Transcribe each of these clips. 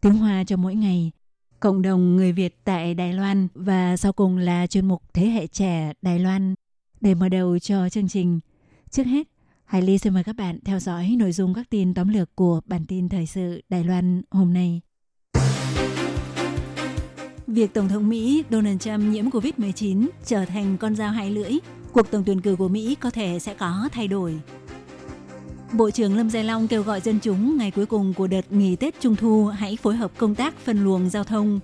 tiếng Hoa cho mỗi ngày, cộng đồng người Việt tại Đài Loan và sau cùng là chuyên mục Thế hệ trẻ Đài Loan. Để mở đầu cho chương trình, trước hết, Hải Ly xin mời các bạn theo dõi nội dung các tin tóm lược của bản tin thời sự Đài Loan hôm nay. Việc Tổng thống Mỹ Donald Trump nhiễm COVID-19 trở thành con dao hai lưỡi, cuộc tổng tuyển cử của Mỹ có thể sẽ có thay đổi. Bộ trưởng Lâm Gia Long kêu gọi dân chúng ngày cuối cùng của đợt nghỉ Tết Trung Thu hãy phối hợp công tác phân luồng giao thông.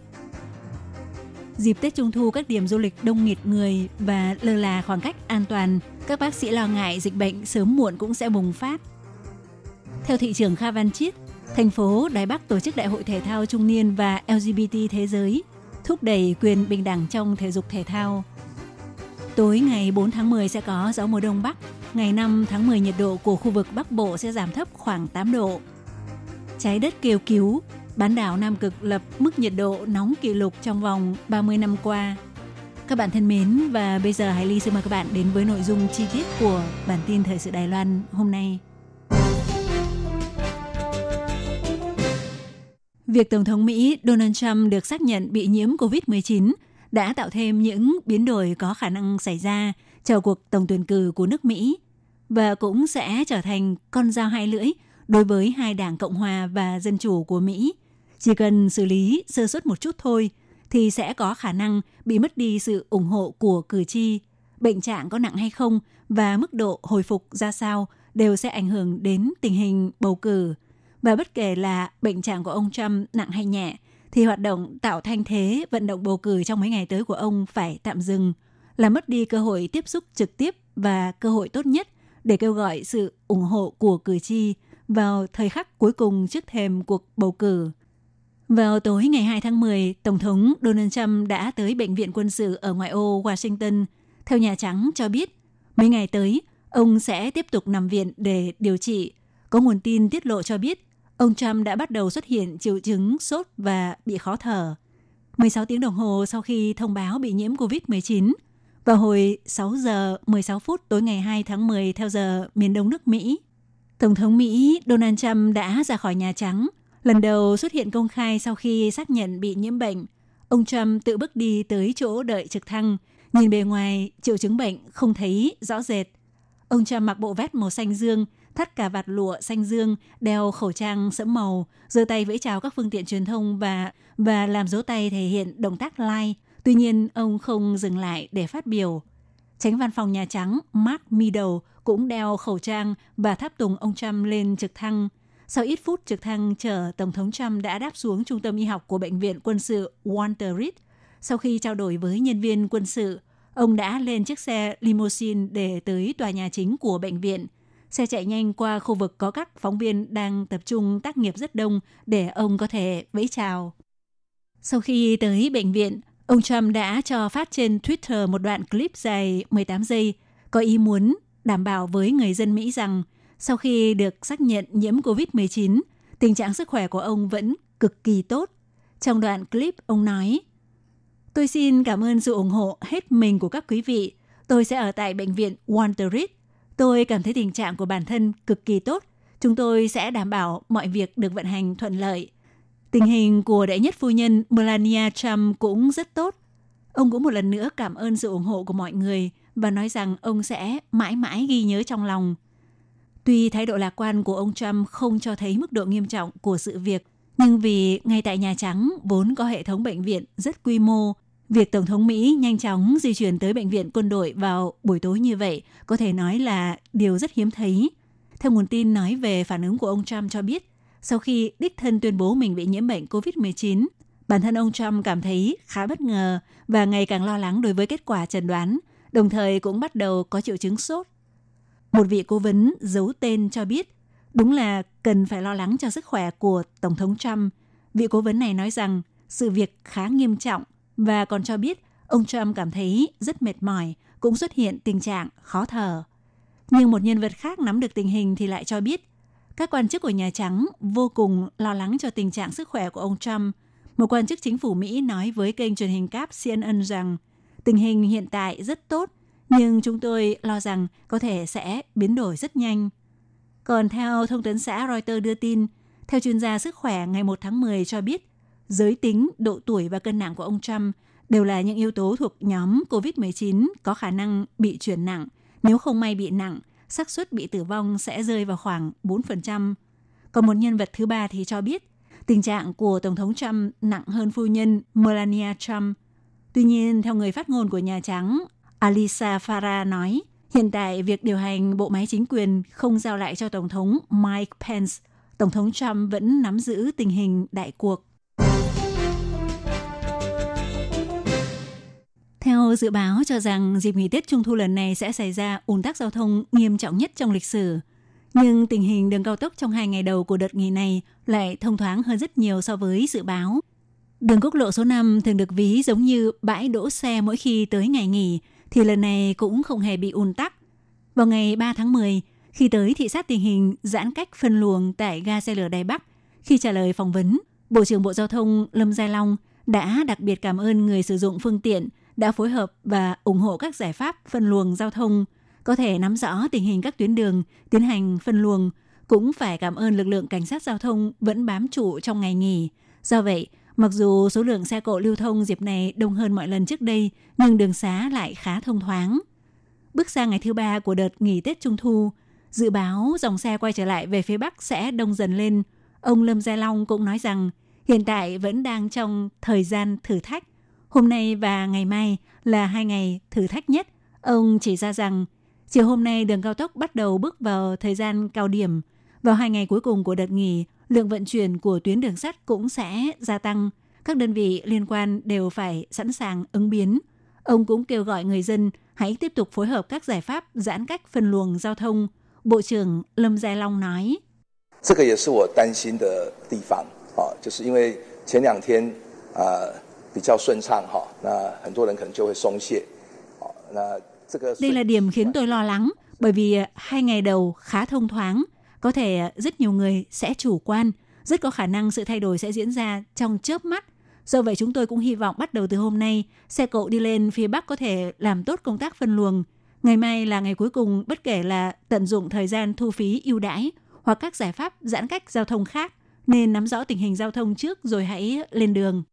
Dịp Tết Trung Thu các điểm du lịch đông nghịt người và lơ là khoảng cách an toàn, các bác sĩ lo ngại dịch bệnh sớm muộn cũng sẽ bùng phát. Theo thị trưởng Kha Văn Chiết, thành phố Đài Bắc tổ chức Đại hội Thể thao Trung niên và LGBT Thế giới, thúc đẩy quyền bình đẳng trong thể dục thể thao. Tối ngày 4 tháng 10 sẽ có gió mùa đông bắc, ngày 5 tháng 10 nhiệt độ của khu vực Bắc Bộ sẽ giảm thấp khoảng 8 độ. Trái đất kêu cứu, bán đảo Nam Cực lập mức nhiệt độ nóng kỷ lục trong vòng 30 năm qua. Các bạn thân mến, và bây giờ Hải Ly xin mời các bạn đến với nội dung chi tiết của bản tin Thời sự Đài Loan hôm nay. Việc Tổng thống Mỹ Donald Trump được xác nhận bị nhiễm COVID-19 đã tạo thêm những biến đổi có khả năng xảy ra cho cuộc tổng tuyển cử của nước Mỹ và cũng sẽ trở thành con dao hai lưỡi đối với hai đảng Cộng hòa và Dân chủ của Mỹ. Chỉ cần xử lý sơ suất một chút thôi thì sẽ có khả năng bị mất đi sự ủng hộ của cử tri. Bệnh trạng có nặng hay không và mức độ hồi phục ra sao đều sẽ ảnh hưởng đến tình hình bầu cử. Và bất kể là bệnh trạng của ông Trump nặng hay nhẹ, thì hoạt động tạo thanh thế vận động bầu cử trong mấy ngày tới của ông phải tạm dừng, là mất đi cơ hội tiếp xúc trực tiếp và cơ hội tốt nhất để kêu gọi sự ủng hộ của cử tri vào thời khắc cuối cùng trước thềm cuộc bầu cử. Vào tối ngày 2 tháng 10, Tổng thống Donald Trump đã tới bệnh viện quân sự ở ngoại ô Washington. Theo Nhà Trắng cho biết, mấy ngày tới, ông sẽ tiếp tục nằm viện để điều trị. Có nguồn tin tiết lộ cho biết, ông Trump đã bắt đầu xuất hiện triệu chứng sốt và bị khó thở. 16 tiếng đồng hồ sau khi thông báo bị nhiễm COVID-19, vào hồi 6 giờ 16 phút tối ngày 2 tháng 10 theo giờ miền đông nước Mỹ, Tổng thống Mỹ Donald Trump đã ra khỏi Nhà Trắng, lần đầu xuất hiện công khai sau khi xác nhận bị nhiễm bệnh. Ông Trump tự bước đi tới chỗ đợi trực thăng, nhìn bề ngoài triệu chứng bệnh không thấy rõ rệt. Ông Trump mặc bộ vest màu xanh dương, thắt cà vạt lụa xanh dương, đeo khẩu trang sẫm màu, giơ tay vẫy chào các phương tiện truyền thông và và làm dấu tay thể hiện động tác like. Tuy nhiên, ông không dừng lại để phát biểu. Tránh văn phòng Nhà Trắng Mark Meadow cũng đeo khẩu trang và tháp tùng ông Trump lên trực thăng. Sau ít phút trực thăng chở Tổng thống Trump đã đáp xuống trung tâm y học của Bệnh viện quân sự Walter Reed. Sau khi trao đổi với nhân viên quân sự, ông đã lên chiếc xe limousine để tới tòa nhà chính của bệnh viện. Xe chạy nhanh qua khu vực có các phóng viên đang tập trung tác nghiệp rất đông để ông có thể vẫy chào. Sau khi tới bệnh viện, ông Trump đã cho phát trên Twitter một đoạn clip dài 18 giây có ý muốn đảm bảo với người dân Mỹ rằng sau khi được xác nhận nhiễm COVID-19, tình trạng sức khỏe của ông vẫn cực kỳ tốt. Trong đoạn clip, ông nói, Tôi xin cảm ơn sự ủng hộ hết mình của các quý vị. Tôi sẽ ở tại bệnh viện Walter Reed. Tôi cảm thấy tình trạng của bản thân cực kỳ tốt. Chúng tôi sẽ đảm bảo mọi việc được vận hành thuận lợi. Tình hình của đệ nhất phu nhân Melania Trump cũng rất tốt. Ông cũng một lần nữa cảm ơn sự ủng hộ của mọi người và nói rằng ông sẽ mãi mãi ghi nhớ trong lòng. Tuy thái độ lạc quan của ông Trump không cho thấy mức độ nghiêm trọng của sự việc, Nhưng vì ngay tại Nhà Trắng vốn có hệ thống bệnh viện rất quy mô, việc Tổng thống Mỹ nhanh chóng di chuyển tới bệnh viện quân đội vào buổi tối như vậy có thể nói là điều rất hiếm thấy. Theo nguồn tin nói về phản ứng của ông Trump cho biết, sau khi đích thân tuyên bố mình bị nhiễm bệnh COVID-19, bản thân ông Trump cảm thấy khá bất ngờ và ngày càng lo lắng đối với kết quả chẩn đoán, đồng thời cũng bắt đầu có triệu chứng sốt. Một vị cố vấn giấu tên cho biết, đúng là cần phải lo lắng cho sức khỏe của Tổng thống Trump. Vị cố vấn này nói rằng sự việc khá nghiêm trọng và còn cho biết ông Trump cảm thấy rất mệt mỏi, cũng xuất hiện tình trạng khó thở. Nhưng một nhân vật khác nắm được tình hình thì lại cho biết các quan chức của Nhà Trắng vô cùng lo lắng cho tình trạng sức khỏe của ông Trump. Một quan chức chính phủ Mỹ nói với kênh truyền hình cáp CNN rằng tình hình hiện tại rất tốt, nhưng chúng tôi lo rằng có thể sẽ biến đổi rất nhanh. Còn theo thông tấn xã Reuters đưa tin, theo chuyên gia sức khỏe ngày 1 tháng 10 cho biết, giới tính, độ tuổi và cân nặng của ông Trump đều là những yếu tố thuộc nhóm COVID-19 có khả năng bị chuyển nặng. Nếu không may bị nặng, xác suất bị tử vong sẽ rơi vào khoảng 4%. Còn một nhân vật thứ ba thì cho biết, tình trạng của Tổng thống Trump nặng hơn phu nhân Melania Trump. Tuy nhiên, theo người phát ngôn của Nhà Trắng, Alisa Farah nói, hiện tại việc điều hành bộ máy chính quyền không giao lại cho Tổng thống Mike Pence. Tổng thống Trump vẫn nắm giữ tình hình đại cuộc. Theo dự báo cho rằng dịp nghỉ Tết Trung thu lần này sẽ xảy ra ùn tắc giao thông nghiêm trọng nhất trong lịch sử. Nhưng tình hình đường cao tốc trong hai ngày đầu của đợt nghỉ này lại thông thoáng hơn rất nhiều so với dự báo. Đường quốc lộ số 5 thường được ví giống như bãi đỗ xe mỗi khi tới ngày nghỉ, thì lần này cũng không hề bị ùn tắc. Vào ngày 3 tháng 10, khi tới thị sát tình hình giãn cách phân luồng tại ga xe lửa Đài Bắc, khi trả lời phỏng vấn, Bộ trưởng Bộ Giao thông Lâm Gia Long đã đặc biệt cảm ơn người sử dụng phương tiện – đã phối hợp và ủng hộ các giải pháp phân luồng giao thông, có thể nắm rõ tình hình các tuyến đường, tiến hành phân luồng, cũng phải cảm ơn lực lượng cảnh sát giao thông vẫn bám trụ trong ngày nghỉ. Do vậy, mặc dù số lượng xe cộ lưu thông dịp này đông hơn mọi lần trước đây, nhưng đường xá lại khá thông thoáng. Bước sang ngày thứ ba của đợt nghỉ Tết Trung Thu, dự báo dòng xe quay trở lại về phía Bắc sẽ đông dần lên. Ông Lâm Gia Long cũng nói rằng hiện tại vẫn đang trong thời gian thử thách Hôm nay và ngày mai là hai ngày thử thách nhất. Ông chỉ ra rằng chiều hôm nay đường cao tốc bắt đầu bước vào thời gian cao điểm. Vào hai ngày cuối cùng của đợt nghỉ, lượng vận chuyển của tuyến đường sắt cũng sẽ gia tăng. Các đơn vị liên quan đều phải sẵn sàng ứng biến. Ông cũng kêu gọi người dân hãy tiếp tục phối hợp các giải pháp giãn cách phân luồng giao thông. Bộ trưởng Lâm Gia Long nói. 这个也是我担心的地方啊，就是因为前两天啊、呃 比较顺畅哈，那很多人可能就会松懈。那这个 Đây là điểm khiến tôi lo lắng, bởi vì hai ngày đầu khá thông thoáng, có thể rất nhiều người sẽ chủ quan, rất có khả năng sự thay đổi sẽ diễn ra trong chớp mắt. Do vậy chúng tôi cũng hy vọng bắt đầu từ hôm nay, xe cộ đi lên phía Bắc có thể làm tốt công tác phân luồng. Ngày mai là ngày cuối cùng, bất kể là tận dụng thời gian thu phí ưu đãi hoặc các giải pháp giãn cách giao thông khác, nên nắm rõ tình hình giao thông trước rồi hãy lên đường.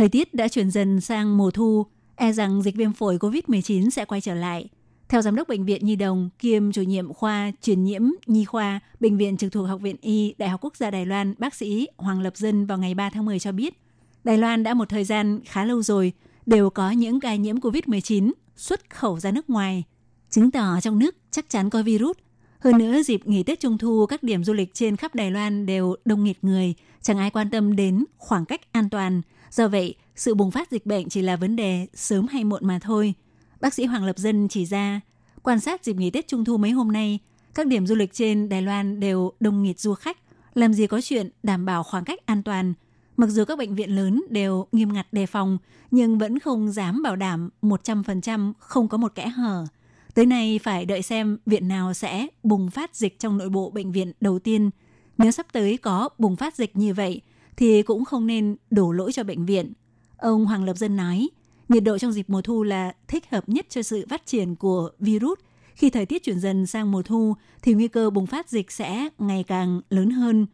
Thời tiết đã chuyển dần sang mùa thu, e rằng dịch viêm phổi COVID-19 sẽ quay trở lại. Theo giám đốc bệnh viện Nhi Đồng kiêm chủ nhiệm khoa truyền nhiễm nhi khoa bệnh viện trực thuộc Học viện Y Đại học Quốc gia Đài Loan, bác sĩ Hoàng Lập Dân vào ngày 3 tháng 10 cho biết, Đài Loan đã một thời gian khá lâu rồi đều có những ca nhiễm COVID-19 xuất khẩu ra nước ngoài, chứng tỏ trong nước chắc chắn có virus. Hơn nữa, dịp nghỉ Tết Trung Thu, các điểm du lịch trên khắp Đài Loan đều đông nghịt người, chẳng ai quan tâm đến khoảng cách an toàn – Do vậy, sự bùng phát dịch bệnh chỉ là vấn đề sớm hay muộn mà thôi. Bác sĩ Hoàng Lập Dân chỉ ra, quan sát dịp nghỉ Tết Trung thu mấy hôm nay, các điểm du lịch trên Đài Loan đều đông nghịt du khách, làm gì có chuyện đảm bảo khoảng cách an toàn. Mặc dù các bệnh viện lớn đều nghiêm ngặt đề phòng, nhưng vẫn không dám bảo đảm 100% không có một kẽ hở. Tới nay phải đợi xem viện nào sẽ bùng phát dịch trong nội bộ bệnh viện đầu tiên. Nếu sắp tới có bùng phát dịch như vậy, thì cũng không nên đổ lỗi cho bệnh viện. Ông Hoàng Lập Dân nói, nhiệt độ trong dịp mùa thu là thích hợp nhất cho sự phát triển của virus. Khi thời tiết chuyển dần sang mùa thu thì nguy cơ bùng phát dịch sẽ ngày càng lớn hơn.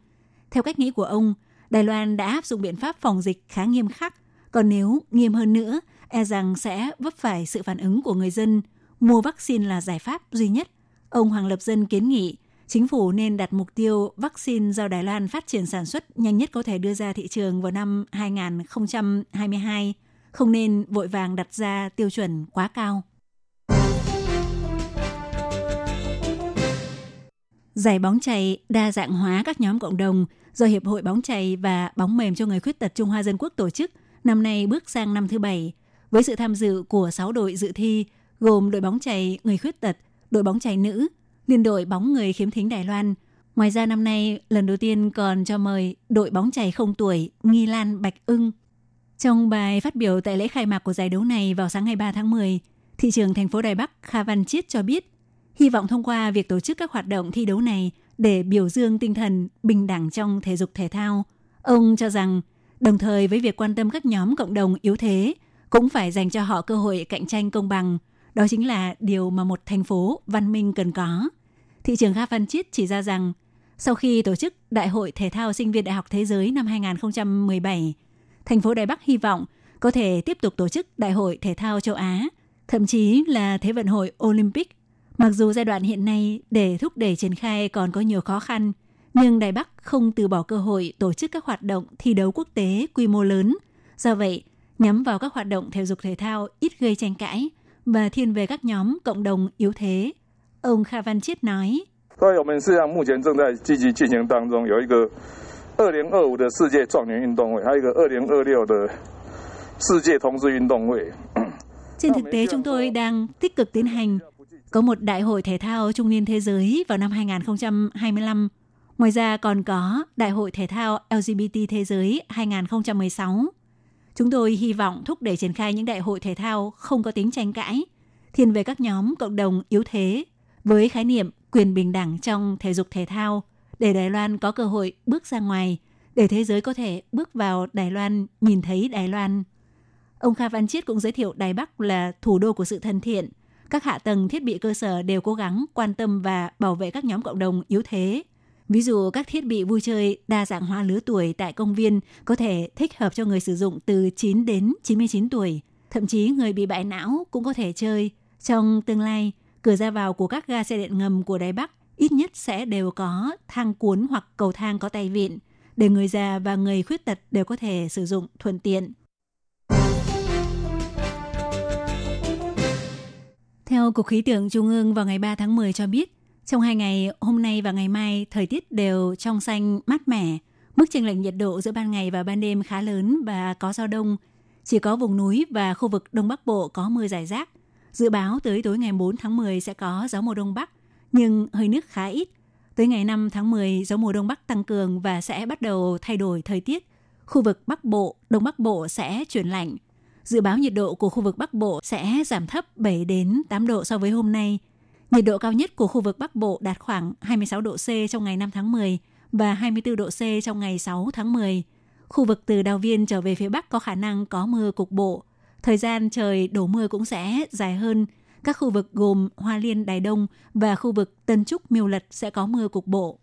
Theo cách nghĩ của ông, Đài Loan đã áp dụng biện pháp phòng dịch khá nghiêm khắc, còn nếu nghiêm hơn nữa, e rằng sẽ vấp phải sự phản ứng của người dân. Mua vaccine là giải pháp duy nhất. Ông Hoàng Lập Dân kiến nghị chính phủ nên đặt mục tiêu vaccine do Đài Loan phát triển sản xuất nhanh nhất có thể đưa ra thị trường vào năm 2022, không nên vội vàng đặt ra tiêu chuẩn quá cao. Giải bóng chày đa dạng hóa các nhóm cộng đồng do Hiệp hội bóng chày và bóng mềm cho người khuyết tật Trung Hoa Dân Quốc tổ chức, năm nay bước sang năm thứ bảy, với sự tham dự của 6 đội dự thi, gồm đội bóng chày người khuyết tật, đội bóng chày nữ, liên đội bóng người khiếm thính Đài Loan. Ngoài ra năm nay, lần đầu tiên còn cho mời đội bóng chày không tuổi Nghi Lan Bạch Ưng. Trong bài phát biểu tại lễ khai mạc của giải đấu này vào sáng ngày 3 tháng 10, thị trưởng thành phố Đài Bắc Kha Văn Chiết cho biết, hy vọng thông qua việc tổ chức các hoạt động thi đấu này để biểu dương tinh thần bình đẳng trong thể dục thể thao. Ông cho rằng, đồng thời với việc quan tâm các nhóm cộng đồng yếu thế, cũng phải dành cho họ cơ hội cạnh tranh công bằng. Đó chính là điều mà một thành phố văn minh cần có. Thị trường ga Văn Chiết chỉ ra rằng, sau khi tổ chức Đại hội Thể thao Sinh viên Đại học Thế giới năm 2017, thành phố Đài Bắc hy vọng có thể tiếp tục tổ chức Đại hội Thể thao châu Á, thậm chí là Thế vận hội Olympic. Mặc dù giai đoạn hiện nay để thúc đẩy triển khai còn có nhiều khó khăn, nhưng Đài Bắc không từ bỏ cơ hội tổ chức các hoạt động thi đấu quốc tế quy mô lớn. Do vậy, nhắm vào các hoạt động thể dục thể thao ít gây tranh cãi và thiên về các nhóm cộng đồng yếu thế. Ông Kha Văn Chiết nói. Trên thực tế chúng tôi đang tích cực tiến hành có một đại hội thể thao trung niên thế giới vào năm 2025. Ngoài ra còn có Đại hội Thể thao LGBT Thế giới 2016. Chúng tôi hy vọng thúc đẩy triển khai những đại hội thể thao không có tính tranh cãi, thiên về các nhóm cộng đồng yếu thế với khái niệm quyền bình đẳng trong thể dục thể thao để Đài Loan có cơ hội bước ra ngoài, để thế giới có thể bước vào Đài Loan, nhìn thấy Đài Loan. Ông Kha Văn Chiết cũng giới thiệu Đài Bắc là thủ đô của sự thân thiện. Các hạ tầng thiết bị cơ sở đều cố gắng quan tâm và bảo vệ các nhóm cộng đồng yếu thế. Ví dụ các thiết bị vui chơi đa dạng hóa lứa tuổi tại công viên có thể thích hợp cho người sử dụng từ 9 đến 99 tuổi. Thậm chí người bị bại não cũng có thể chơi. Trong tương lai, cửa ra vào của các ga xe điện ngầm của Đài Bắc ít nhất sẽ đều có thang cuốn hoặc cầu thang có tay vịn, để người già và người khuyết tật đều có thể sử dụng thuận tiện. Theo Cục Khí tượng Trung ương vào ngày 3 tháng 10 cho biết, trong hai ngày hôm nay và ngày mai, thời tiết đều trong xanh mát mẻ. Mức chênh lệch nhiệt độ giữa ban ngày và ban đêm khá lớn và có gió đông. Chỉ có vùng núi và khu vực Đông Bắc Bộ có mưa rải rác. Dự báo tới tối ngày 4 tháng 10 sẽ có gió mùa Đông Bắc, nhưng hơi nước khá ít. Tới ngày 5 tháng 10, gió mùa Đông Bắc tăng cường và sẽ bắt đầu thay đổi thời tiết. Khu vực Bắc Bộ, Đông Bắc Bộ sẽ chuyển lạnh. Dự báo nhiệt độ của khu vực Bắc Bộ sẽ giảm thấp 7 đến 8 độ so với hôm nay. Nhiệt độ cao nhất của khu vực Bắc Bộ đạt khoảng 26 độ C trong ngày 5 tháng 10 và 24 độ C trong ngày 6 tháng 10. Khu vực từ Đào Viên trở về phía Bắc có khả năng có mưa cục bộ. Thời gian trời đổ mưa cũng sẽ dài hơn. Các khu vực gồm Hoa Liên, Đài Đông và khu vực Tân Trúc, Miêu Lật sẽ có mưa cục bộ.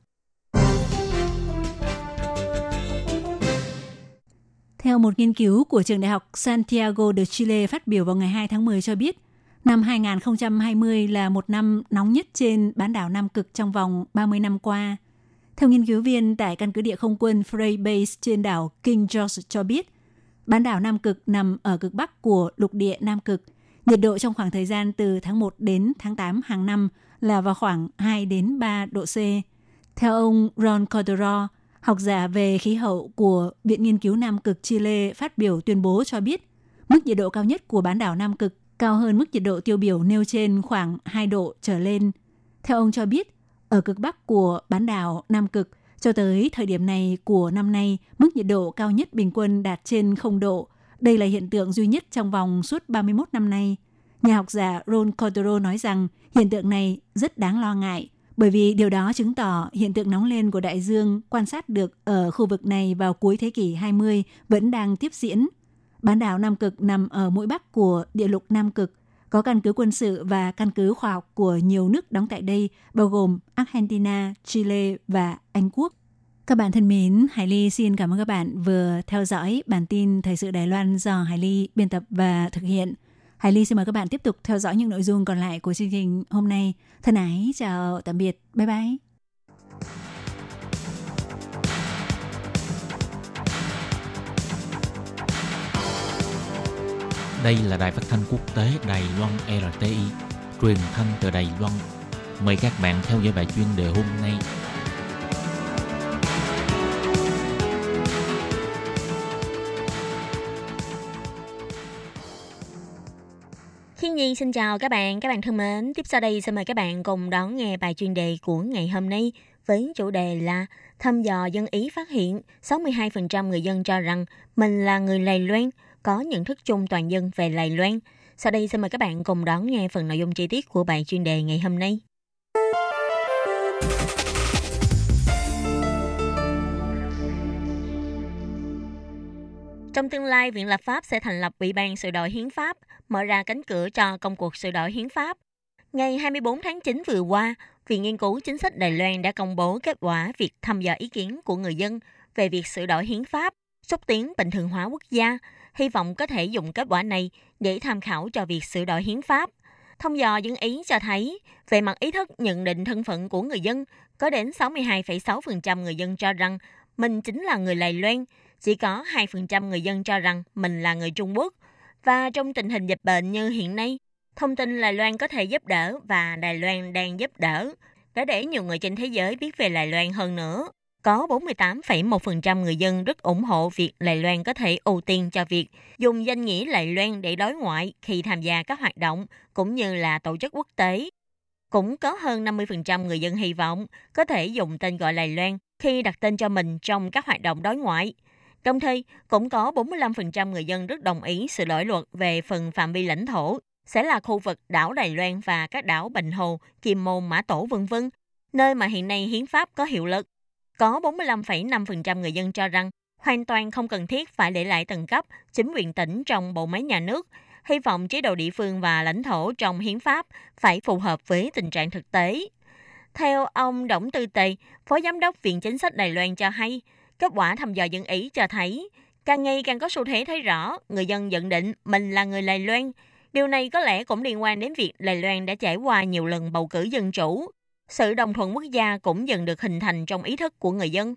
Theo một nghiên cứu của trường đại học Santiago de Chile phát biểu vào ngày 2 tháng 10 cho biết, năm 2020 là một năm nóng nhất trên bán đảo Nam Cực trong vòng 30 năm qua. Theo nghiên cứu viên tại căn cứ địa không quân Frey Base trên đảo King George cho biết, bán đảo Nam Cực nằm ở cực bắc của lục địa Nam Cực. Nhiệt độ trong khoảng thời gian từ tháng 1 đến tháng 8 hàng năm là vào khoảng 2 đến 3 độ C. Theo ông Ron Cordero, học giả về khí hậu của Viện Nghiên cứu Nam Cực Chile phát biểu tuyên bố cho biết, mức nhiệt độ cao nhất của bán đảo Nam Cực cao hơn mức nhiệt độ tiêu biểu nêu trên khoảng 2 độ trở lên. Theo ông cho biết, ở cực bắc của bán đảo Nam Cực, cho tới thời điểm này của năm nay, mức nhiệt độ cao nhất bình quân đạt trên 0 độ. Đây là hiện tượng duy nhất trong vòng suốt 31 năm nay. Nhà học giả Ron Cordero nói rằng hiện tượng này rất đáng lo ngại, bởi vì điều đó chứng tỏ hiện tượng nóng lên của đại dương quan sát được ở khu vực này vào cuối thế kỷ 20 vẫn đang tiếp diễn. Bán đảo Nam Cực nằm ở mũi bắc của địa lục Nam Cực, có căn cứ quân sự và căn cứ khoa học của nhiều nước đóng tại đây, bao gồm Argentina, Chile và Anh Quốc. Các bạn thân mến, Hải Ly xin cảm ơn các bạn vừa theo dõi bản tin Thời sự Đài Loan do Hải Ly biên tập và thực hiện. Hải Ly xin mời các bạn tiếp tục theo dõi những nội dung còn lại của chương trình hôm nay. Thân ái, chào tạm biệt, bye bye. Đây là đài phát thanh quốc tế Đài Loan RTI, truyền thanh từ Đài Loan. Mời các bạn theo dõi bài chuyên đề hôm nay. Thiên Nhi xin chào các bạn, các bạn thân mến. Tiếp sau đây xin mời các bạn cùng đón nghe bài chuyên đề của ngày hôm nay với chủ đề là thăm dò dân Ý phát hiện 62% người dân cho rằng mình là người lầy Loan, có nhận thức chung toàn dân về Lài Loan. Sau đây xin mời các bạn cùng đón nghe phần nội dung chi tiết của bài chuyên đề ngày hôm nay. Trong tương lai, Viện Lập pháp sẽ thành lập Ủy ban sửa đổi hiến pháp, mở ra cánh cửa cho công cuộc sửa đổi hiến pháp. Ngày 24 tháng 9 vừa qua, Viện Nghiên cứu Chính sách Đài Loan đã công bố kết quả việc thăm dò ý kiến của người dân về việc sửa đổi hiến pháp, xúc tiến bình thường hóa quốc gia, hy vọng có thể dùng kết quả này để tham khảo cho việc sửa đổi hiến pháp. Thông dò dân Ý cho thấy, về mặt ý thức nhận định thân phận của người dân, có đến 62,6% người dân cho rằng mình chính là người Lài Loan, chỉ có 2% người dân cho rằng mình là người Trung Quốc. Và trong tình hình dịch bệnh như hiện nay, thông tin Lài Loan có thể giúp đỡ và Đài Loan đang giúp đỡ đã để nhiều người trên thế giới biết về Lài Loan hơn nữa. Có 48,1% người dân rất ủng hộ việc Đài Loan có thể ưu tiên cho việc dùng danh nghĩa Đài Loan để đối ngoại khi tham gia các hoạt động cũng như là tổ chức quốc tế. Cũng có hơn 50% người dân hy vọng có thể dùng tên gọi Đài Loan khi đặt tên cho mình trong các hoạt động đối ngoại. Đồng thời, cũng có 45% người dân rất đồng ý sự đổi luật về phần phạm vi lãnh thổ sẽ là khu vực đảo Đài Loan và các đảo Bình Hồ, Kim Môn, Mã Tổ vân vân, nơi mà hiện nay hiến pháp có hiệu lực. Có 45,5% người dân cho rằng hoàn toàn không cần thiết phải để lại tầng cấp chính quyền tỉnh trong bộ máy nhà nước, hy vọng chế độ địa phương và lãnh thổ trong hiến pháp phải phù hợp với tình trạng thực tế. Theo ông Đổng Tư Tề, Phó Giám đốc Viện Chính sách Đài Loan cho hay, kết quả thăm dò dân Ý cho thấy, càng ngày càng có xu thế thấy rõ người dân nhận định mình là người Đài Loan. Điều này có lẽ cũng liên quan đến việc Đài Loan đã trải qua nhiều lần bầu cử dân chủ. Sự đồng thuận quốc gia cũng dần được hình thành trong ý thức của người dân.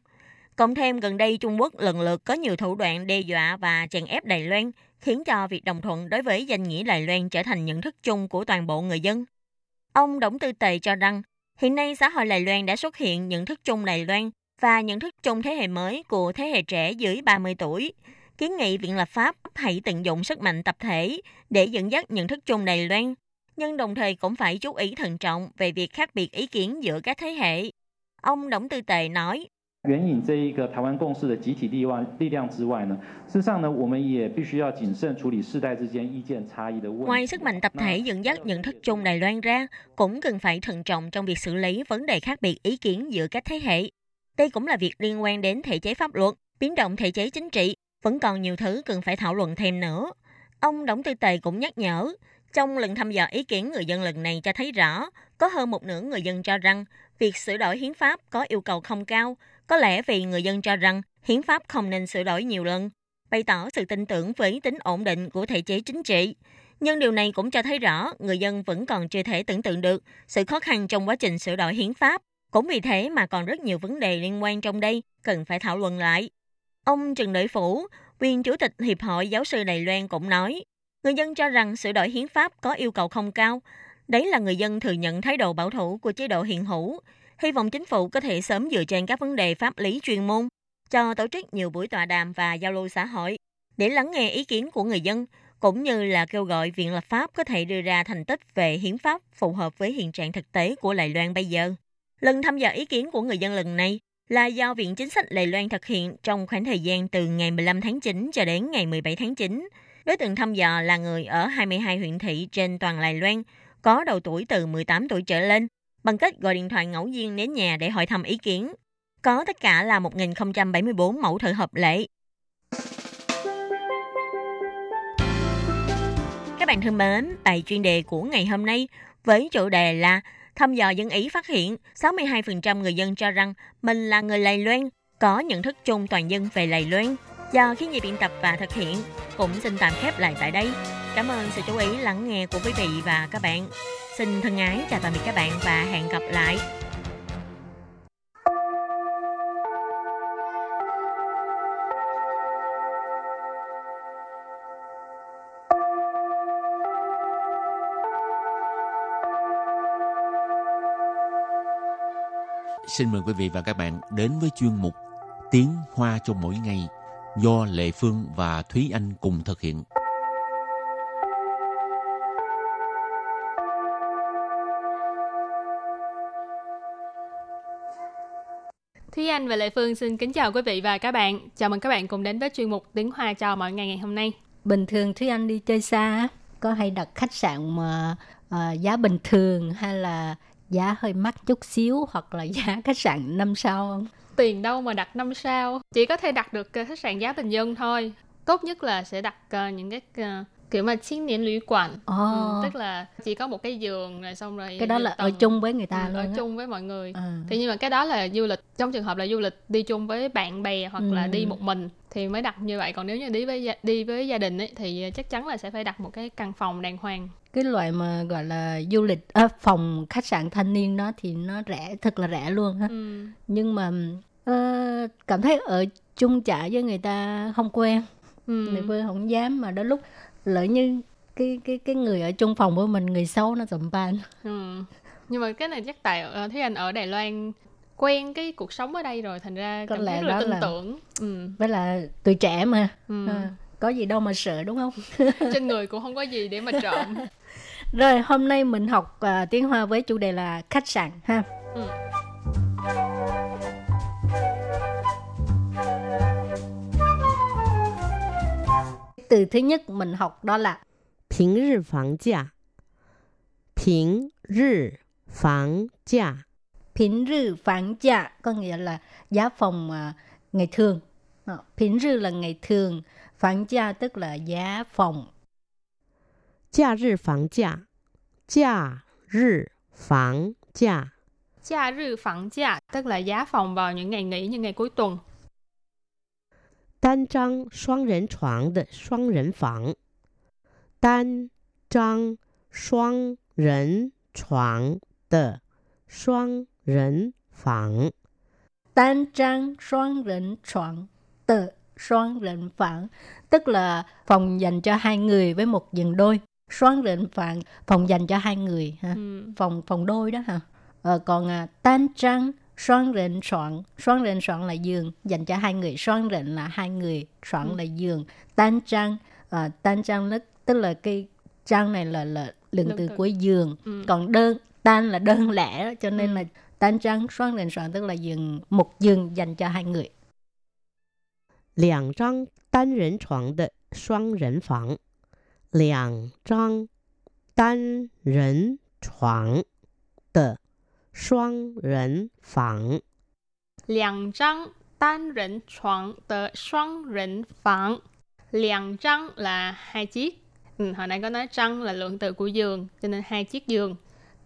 Cộng thêm gần đây Trung Quốc lần lượt có nhiều thủ đoạn đe dọa và chèn ép Đài Loan, khiến cho việc đồng thuận đối với danh nghĩa Đài Loan trở thành nhận thức chung của toàn bộ người dân. Ông Đổng Tư Tề cho rằng, hiện nay xã hội Đài Loan đã xuất hiện nhận thức chung Đài Loan và nhận thức chung thế hệ mới của thế hệ trẻ dưới 30 tuổi. Kiến nghị Viện Lập pháp hãy tận dụng sức mạnh tập thể để dẫn dắt nhận thức chung Đài Loan, nhưng đồng thời cũng phải chú ý thận trọng về việc khác biệt ý kiến giữa các thế hệ. Ông Đổng Tư Tề nói, 援引这一个台湾共识的集体力量力量之外呢，事实上呢，我们也必须要谨慎处理世代之间意见差异的问题。 Ngoài sức mạnh tập thể dẫn dắt nhận thức chung Đài Loan ra, cũng cần phải thận trọng trong việc xử lý vấn đề khác biệt ý kiến giữa các thế hệ. Đây cũng là việc liên quan đến thể chế pháp luật, biến động thể chế chính trị, vẫn còn nhiều thứ cần phải thảo luận thêm nữa. Ông Đổng Tư Tề cũng nhắc nhở, trong lần thăm dò ý kiến người dân lần này cho thấy rõ, có hơn một nửa người dân cho rằng việc sửa đổi hiến pháp có yêu cầu không cao, có lẽ vì người dân cho rằng hiến pháp không nên sửa đổi nhiều lần, bày tỏ sự tin tưởng với tính ổn định của thể chế chính trị. Nhưng điều này cũng cho thấy rõ người dân vẫn còn chưa thể tưởng tượng được sự khó khăn trong quá trình sửa đổi hiến pháp. Cũng vì thế mà còn rất nhiều vấn đề liên quan trong đây cần phải thảo luận lại. Ông Trần Đợi Phủ, viên chủ tịch Hiệp hội Giáo sư Đài Loan cũng nói, người dân cho rằng sửa đổi hiến pháp có yêu cầu không cao. Đấy là người dân thừa nhận thái độ bảo thủ của chế độ hiện hữu. Hy vọng chính phủ có thể sớm dựa trên các vấn đề pháp lý chuyên môn, cho tổ chức nhiều buổi tọa đàm và giao lưu xã hội để lắng nghe ý kiến của người dân, cũng như là kêu gọi Viện Lập pháp có thể đưa ra thành tích về hiến pháp phù hợp với hiện trạng thực tế của Đài Loan bây giờ. Lần thăm dò ý kiến của người dân lần này là do Viện Chính sách Đài Loan thực hiện trong khoảng thời gian từ ngày 15 tháng 9 cho đến ngày 17 tháng 9. Đối tượng thăm dò là người ở 22 huyện thị trên toàn Lài Loan, có đầu tuổi từ 18 tuổi trở lên, bằng cách gọi điện thoại ngẫu nhiên đến nhà để hỏi thăm ý kiến. Có tất cả là 1.074 mẫu thử hợp lệ. Các bạn thân mến, bài chuyên đề của ngày hôm nay với chủ đề là thăm dò dân Ý phát hiện 62% người dân cho rằng mình là người Lài Loan, có nhận thức chung toàn dân về Lài Loan do khi nhị biên tập và thực hiện, cũng xin tạm khép lại tại đây. Cảm ơn sự chú ý, lắng nghe của quý vị và các bạn. Xin thân ái chào tạm biệt các bạn và hẹn gặp lại. Xin mời quý vị và các bạn đến với chuyên mục Tiếng Hoa cho mỗi ngày do Lệ Phương và Thúy Anh cùng thực hiện. Thúy Anh và Lệ Phương xin kính chào quý vị và các bạn. Chào mừng các bạn cùng đến với chuyên mục Tiếng Hoa cho mọi ngày ngày hôm nay. Bình thường Thúy Anh đi chơi xa có hay đặt khách sạn mà uh, giá bình thường hay là giá hơi mắc chút xíu hoặc là giá khách sạn 5 sao không? Tiền đâu mà đặt 5 sao, chỉ có thể đặt được ờ, khách sạn giá bình dân thôi. Tốt nhất là sẽ đặt ờ, những cái ờ, kiểu mà chiến niên lũy quản oh. ừ, tức là chỉ có một cái giường rồi xong rồi cái đó là tầng, ở chung với người ta ừ, luôn ở á. chung với mọi người à. thì nhưng mà cái đó là du lịch trong trường hợp là du lịch đi chung với bạn bè hoặc ừ. là đi một mình thì mới đặt như vậy còn nếu như đi với đi với gia đình ấy thì chắc chắn là sẽ phải đặt một cái căn phòng đàng hoàng cái loại mà gọi là du lịch à, phòng khách sạn thanh niên đó thì nó rẻ thật là rẻ luôn ha ừ. nhưng mà uh, cảm thấy ở chung trại với người ta không quen ừ. người phương không dám mà đôi lúc lỡ như cái cái cái người ở chung phòng với mình người xấu nó sầm ban ừ. nhưng mà cái này chắc tại uh, thấy anh ở Đài Loan quen cái cuộc sống ở đây rồi thành ra có cảm lẽ thấy rất là tin là... tưởng ừ. với là tuổi trẻ mà ừ. à, có gì đâu mà sợ đúng không trên người cũng không có gì để mà trộm rồi hôm nay mình học uh, tiếng hoa với chủ đề là khách sạn ha ừ. từ thứ nhất mình học đó là Bình rì phòng giá Bình rì phòng giá Bình rì phòng giá có nghĩa là giá phòng uh, ngày thường. Ờ, Bình rì là ngày thường, phòng giá tức là giá phòng. Giá rì phòng giá Giá rì phòng giá Giá rì phòng giá tức là giá phòng vào những ngày nghỉ, những ngày cuối tuần. 单张双人床的双人房，单张双人床的双人房，单张双人床的双人房 tức là phòng dành cho hai người với một giường đôi. Xoan rịnh phạn phòng dành cho hai người ha. Ừ. Phòng phòng đôi đó ha. Ờ, còn à, tan trăng xoan rịnh soạn xoan rịnh soạn là giường dành cho hai người xoan rịnh là hai người soạn ừ. là giường tan trăng à, tan trăng nó tức là cái trăng này là là lượng từ cuối giường ừ. còn đơn tan là đơn lẻ cho nên ừ. là tan trăng xoan rịnh soạn tức là giường một giường dành cho hai người 两张单人床的双人房，两张单人床的 双人房，两张单人床的双人房，两张 là hai chiếc. Ừ, hồi nãy có nói trăng là lượng từ của giường, cho nên hai chiếc giường.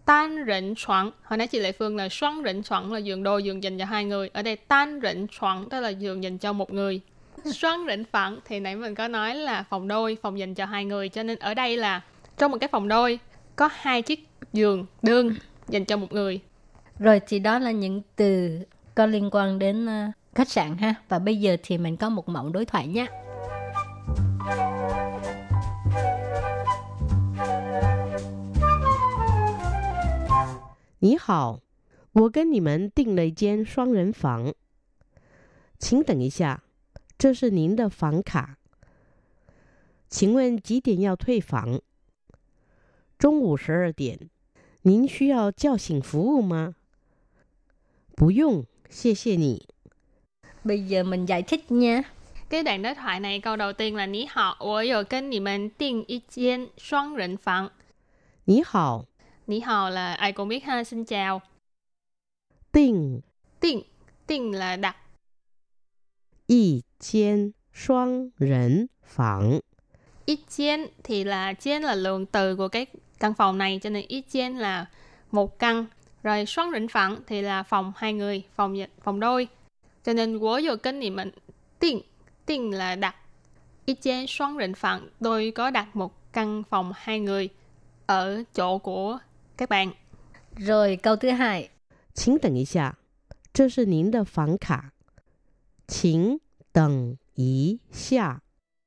Tan rịnh choạng, hồi nãy chị Lệ Phương là xoắn rịnh choạng là giường đôi, giường dành cho hai người. Ở đây tan rịnh choạng tức là giường dành cho một người. Xoắn rịnh phẳng thì nãy mình có nói là phòng đôi, phòng dành cho hai người. Cho nên ở đây là trong một cái phòng đôi có hai chiếc giường đơn dành cho một người. Rồi thì đó là những từ có liên quan đến uh, khách sạn ha. Và bây giờ thì mình có một mẫu đối thoại nhé. 你好，我跟你们订了一间双人房，请等一下，这是您的房卡。请问几点要退房？中午十二点。您需要叫醒服务吗？ 不用，谢谢你。Bây giờ mình giải thích nha. Cái đoạn đối thoại này câu đầu tiên là Ní hào, 我有跟你们订一间双人房。你好。Ní hào là ai cũng biết ha, xin chào.订.订,订là đặt. 一间双人房。一间 thì là 间 là lượng từ của cái căn phòng này cho nên ít chen là một căn rồi xoắn rỉnh phẳng thì là phòng hai người phòng phòng đôi cho nên của vô kênh thì mình tiền tiền là đặt ít chen xoắn rỉnh phẳng tôi có đặt một căn phòng hai người ở chỗ của các bạn rồi câu thứ hai 请等一下，这是您的房卡。请等一下。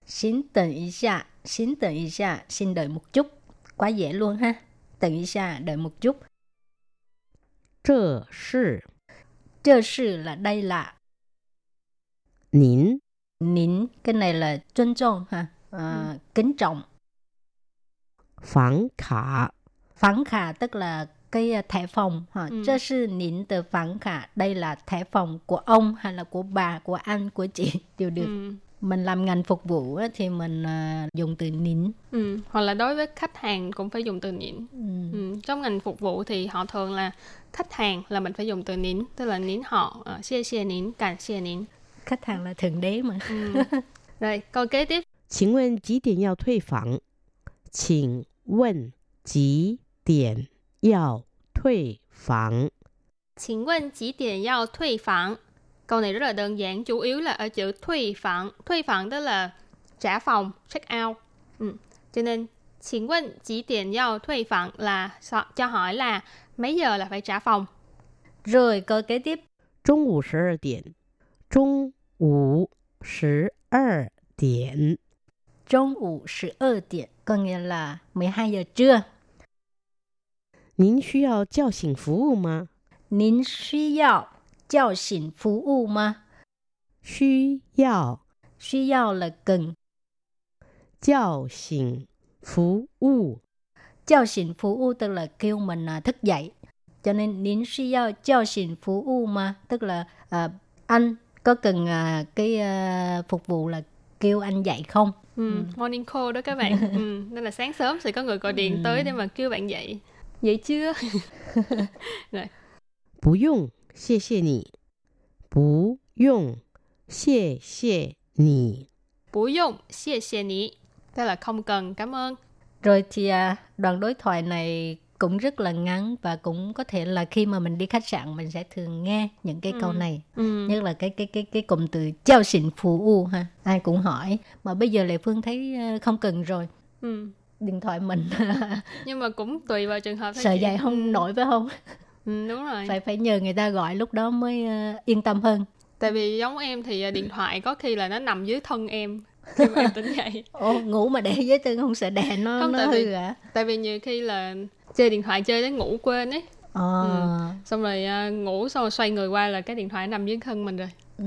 请等一下，请等一下，xin đợi một chút quá dễ luôn ha.等一下, đợi một chút. 这是 这是 là đây là 您 nín cái này là tôn trọng ha à, kính trọng 房卡 phán khả tức là cái à, thẻ phòng ha Ừ.这是您的房卡đây là thẻ phòng của ông hay là của bà của anh của chị đều được Ừ. mình làm ngành phục vụ á, thì mình à, dùng từ nín Ừ. hoặc là đối với khách hàng cũng phải dùng từ nín ừ. ừ. trong ngành phục vụ thì họ thường là khách hàng là mình phải dùng từ nín tức là nín họ uh, xie xie nín cảm xie nín khách hàng là thượng đế mà ừ. rồi câu kế tiếp 请问几点要退房？请问几点要退房？ 请问几点要退房? Câu này rất là đơn giản, chủ yếu là ở chữ thuê phẳng. Thuê phẳng tức là trả phòng, check out. Ừ. Cho nên,请问几点要退房 là so- cho hỏi là mấy giờ là phải trả phòng. rồi câu kế tiếp 中午十二点。中午十二点。 中午十二点 có nghĩa là 12 giờ trưa 您需要叫醒服务吗？您需要 叫醒服务吗需要需要 là cần 叫醒服务。 叫醒服务 tức là kêu mình à, thức dậy cho nên nín suy giao 叫醒服务 mà tức là à, anh có cần à, cái à, phục vụ là kêu anh dậy không Ừ. Morning call đó các bạn. ừ. Nên là sáng sớm sẽ có người gọi điện tới để mà kêu bạn dậy. Dậy chưa? rồi. 不用， 谢谢你。不用，谢谢你。 Bú dụng, xie xie ní. Tức là không cần, cảm ơn. rồi thì à, đoạn đối thoại này cũng rất là ngắn và cũng có thể là khi mà mình đi khách sạn mình sẽ thường nghe những cái câu Ừ. này Ừ. nhất là cái cái cái cái cụm từ giao xịn phù u ha ai cũng hỏi mà bây giờ lệ phương thấy ờ, không cần rồi Ừ. điện thoại mình Nhưng mà cũng tùy vào trường hợp thôi sợ chị. dạy không Ừ. nổi phải không Ừ, đúng rồi. phải phải nhờ người ta gọi lúc đó mới ờ, yên tâm hơn Tại vì giống em thì à, điện thoại có khi là nó nằm dưới thân em khi mà em tỉnh dậy. Ồ, ngủ mà để dưới chân không sợ đè nó Không, nó tại vì- hư à Tại vì nhiều khi là chơi điện thoại chơi đến ngủ quên ấy. Ờ, Xong rồi à, ngủ xong rồi xoay người qua là cái điện thoại nằm dưới thân mình rồi. Ừ.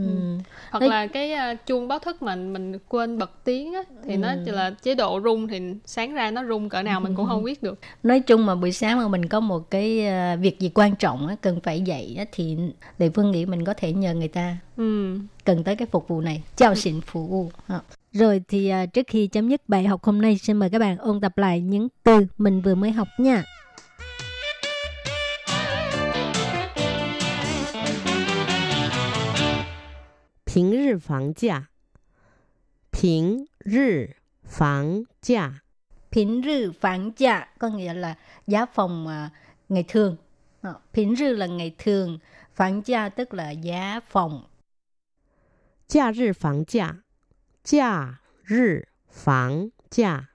Hoặc Đấy. là cái à, chuông báo thức mình mình quên bật tiếng á thì nó Ừ. chỉ là chế độ rung thì sáng ra nó rung cỡ nào mình cũng không biết được. nói chung mà buổi sáng mà mình có một cái ờ, việc gì quan trọng á, cần phải dậy á, thì lệ phương nghĩ mình có thể nhờ người ta Ừ. cần tới cái phục vụ này chào phục vụ Ha. rồi thì à, trước khi chấm dứt bài học hôm nay xin mời các bạn ôn tập lại những từ mình vừa mới học nha 日房价，平日房价， Phiến rư phán giá có nghĩa là giá phòng à, ngày thường. Ờ, Phiến rư là ngày thường, phán giá tức là giá phòng. 假日房价，假日房价，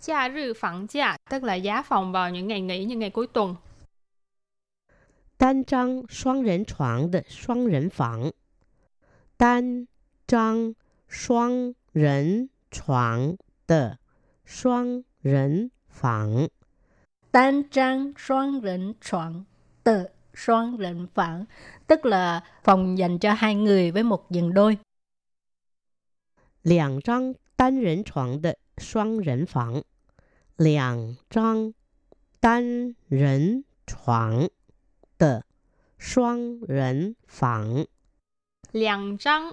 Cha rư phẳng giá tức là giá phòng vào những ngày nghỉ như ngày cuối tuần. 单张双人床的双人房，单 张双人床的双人房， Tan trang xoan rỉnh choạng tờ xoan rỉnh phẳng tức là phòng dành cho hai người với một giường đôi. 两张单人床的双人房，两张单人床的双人房。 Liang trang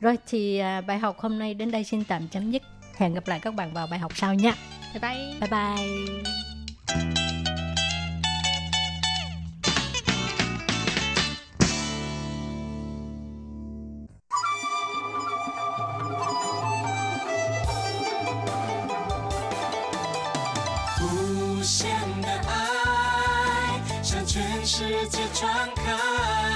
Rồi thì à, bài học hôm nay đến đây xin tạm chấm dứt. Hẹn gặp lại các bạn vào bài học sau nha. Bye bye. Bye bye. Vô 限的爱向全世界传开，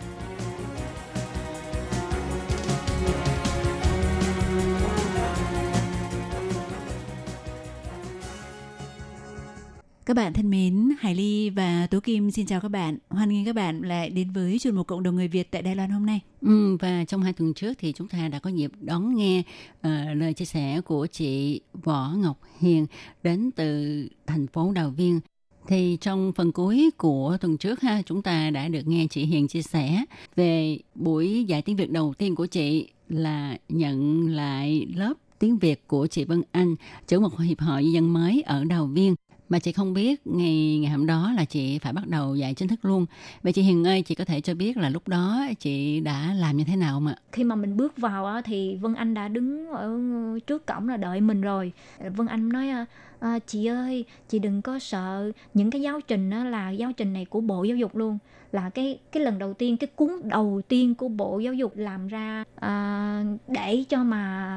Kim xin chào các bạn. Hoan nghênh các bạn lại đến với chuyên mục Cộng đồng người Việt tại Đài Loan hôm nay. Ừ, và trong hai tuần trước thì chúng ta đã có dịp đón nghe uh, lời chia sẻ của chị Võ Ngọc Hiền đến từ thành phố Đào Viên. Thì trong phần cuối của tuần trước ha, chúng ta đã được nghe chị Hiền chia sẻ về buổi dạy tiếng Việt đầu tiên của chị là nhận lại lớp tiếng Việt của chị Vân Anh, chủ một hiệp hội dân mới ở Đào Viên mà chị không biết ngày ngày hôm đó là chị phải bắt đầu dạy chính thức luôn. Vậy chị Hiền ơi, chị có thể cho biết là lúc đó chị đã làm như thế nào không ạ? Khi mà mình bước vào á, thì Vân Anh đã đứng ở trước cổng là đợi mình rồi. Vân Anh nói à, à chị ơi, chị đừng có sợ những cái giáo trình đó là giáo trình này của Bộ Giáo dục luôn là cái cái lần đầu tiên cái cuốn đầu tiên của Bộ Giáo dục làm ra à, để cho mà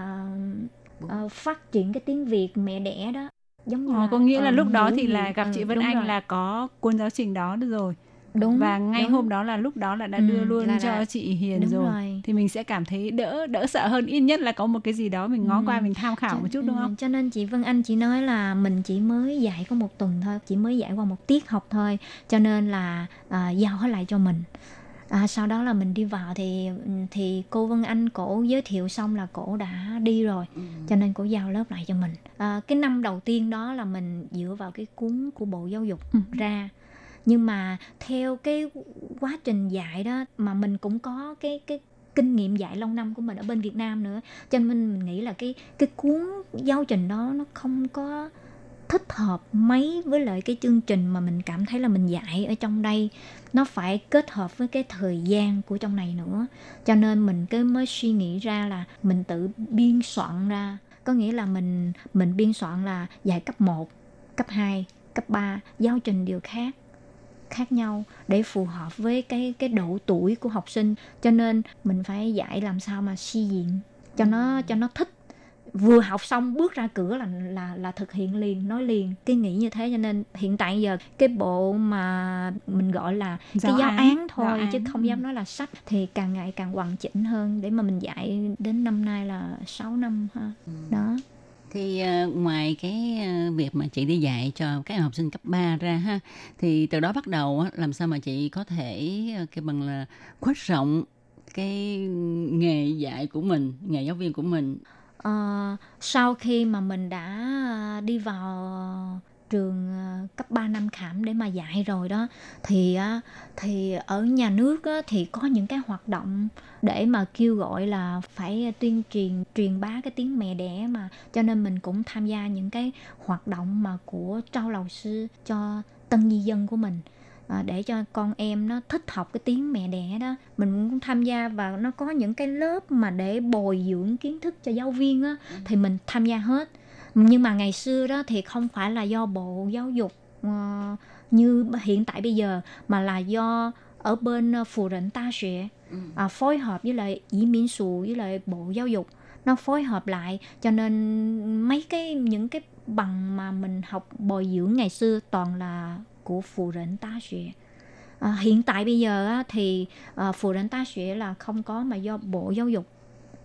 à, phát triển cái tiếng Việt mẹ đẻ đó giống như Ờ, có nghĩa là lúc đó thì là gặp Ừ, chị Vân đúng Anh rồi. là có cuốn giáo trình đó được rồi. đúng và ngay đúng. hôm đó là lúc đó là đã Ừ, đưa luôn là- cho là- chị Hiền đúng rồi. rồi. thì mình sẽ cảm thấy đỡ đỡ sợ hơn ít nhất là có một cái gì đó mình ngó Ừ. qua mình tham khảo một chút đúng Ừ, không? cho nên chị Vân Anh chỉ nói là mình chỉ mới dạy có một tuần thôi chỉ mới dạy qua một tiết học thôi cho nên là à, giao hết lại cho mình à, sau đó là mình đi vào thì thì cô Vân Anh cổ giới thiệu xong là cổ đã đi rồi. Cho nên cổ giao lớp lại cho mình. À, cái năm đầu tiên đó là mình dựa vào cái cuốn của bộ giáo dục Ừ. ra. Nhưng mà theo cái quá trình dạy đó mà mình cũng có cái cái kinh nghiệm dạy lâu năm của mình ở bên Việt Nam nữa. Cho nên mình nghĩ là cái cái cuốn giáo trình đó nó không có thích hợp mấy với lại cái chương trình mà mình cảm thấy là mình dạy ở trong đây. Nó phải kết hợp với cái thời gian của trong này nữa. Cho nên mình cứ mới suy nghĩ ra là mình tự biên soạn ra. Có nghĩa là mình mình biên soạn là dạy cấp 1, cấp 2, cấp 3 giáo trình đều khác khác nhau để phù hợp với cái cái độ tuổi của học sinh. Cho nên mình phải dạy làm sao mà suy diện cho nó cho nó thích vừa học xong bước ra cửa là là là thực hiện liền nói liền cái nghĩ như thế cho nên hiện tại giờ cái bộ mà mình gọi là Giáo cái giáo án, án, thôi giáo án. chứ không dám nói là sách thì càng ngày càng hoàn chỉnh hơn để mà mình dạy đến năm nay là 6 năm ha đó Thì ờ, ngoài cái ờ, việc mà chị đi dạy cho các học sinh cấp 3 ra ha, thì từ đó bắt đầu á, làm sao mà chị có thể ờ, cái bằng là khuếch rộng cái nghề dạy của mình, nghề giáo viên của mình uh, sau khi mà mình đã ờ, đi vào ờ, trường cấp 3 năm khảm để mà dạy rồi đó thì thì ở nhà nước thì có những cái hoạt động để mà kêu gọi là phải tuyên truyền truyền bá cái tiếng mẹ đẻ mà. Cho nên mình cũng tham gia những cái hoạt động mà của trao lầu sư cho tân di dân của mình à, để cho con em nó thích học cái tiếng mẹ đẻ đó. Mình cũng tham gia và nó có những cái lớp mà để bồi dưỡng kiến thức cho giáo viên á thì mình tham gia hết. Nhưng mà ngày xưa đó thì không phải là do bộ giáo dục ờ, như hiện tại bây giờ mà là do ở bên ờ, phù rịnh ta sẽ à, phối hợp với lại dĩ miễn sù với lại bộ giáo dục. Nó phối hợp lại cho nên mấy cái những cái bằng mà mình học bồi dưỡng ngày xưa toàn là của phù rịnh ta sẽ à, hiện tại bây giờ á, thì à, phù rịnh ta sẽ là không có mà do bộ giáo dục.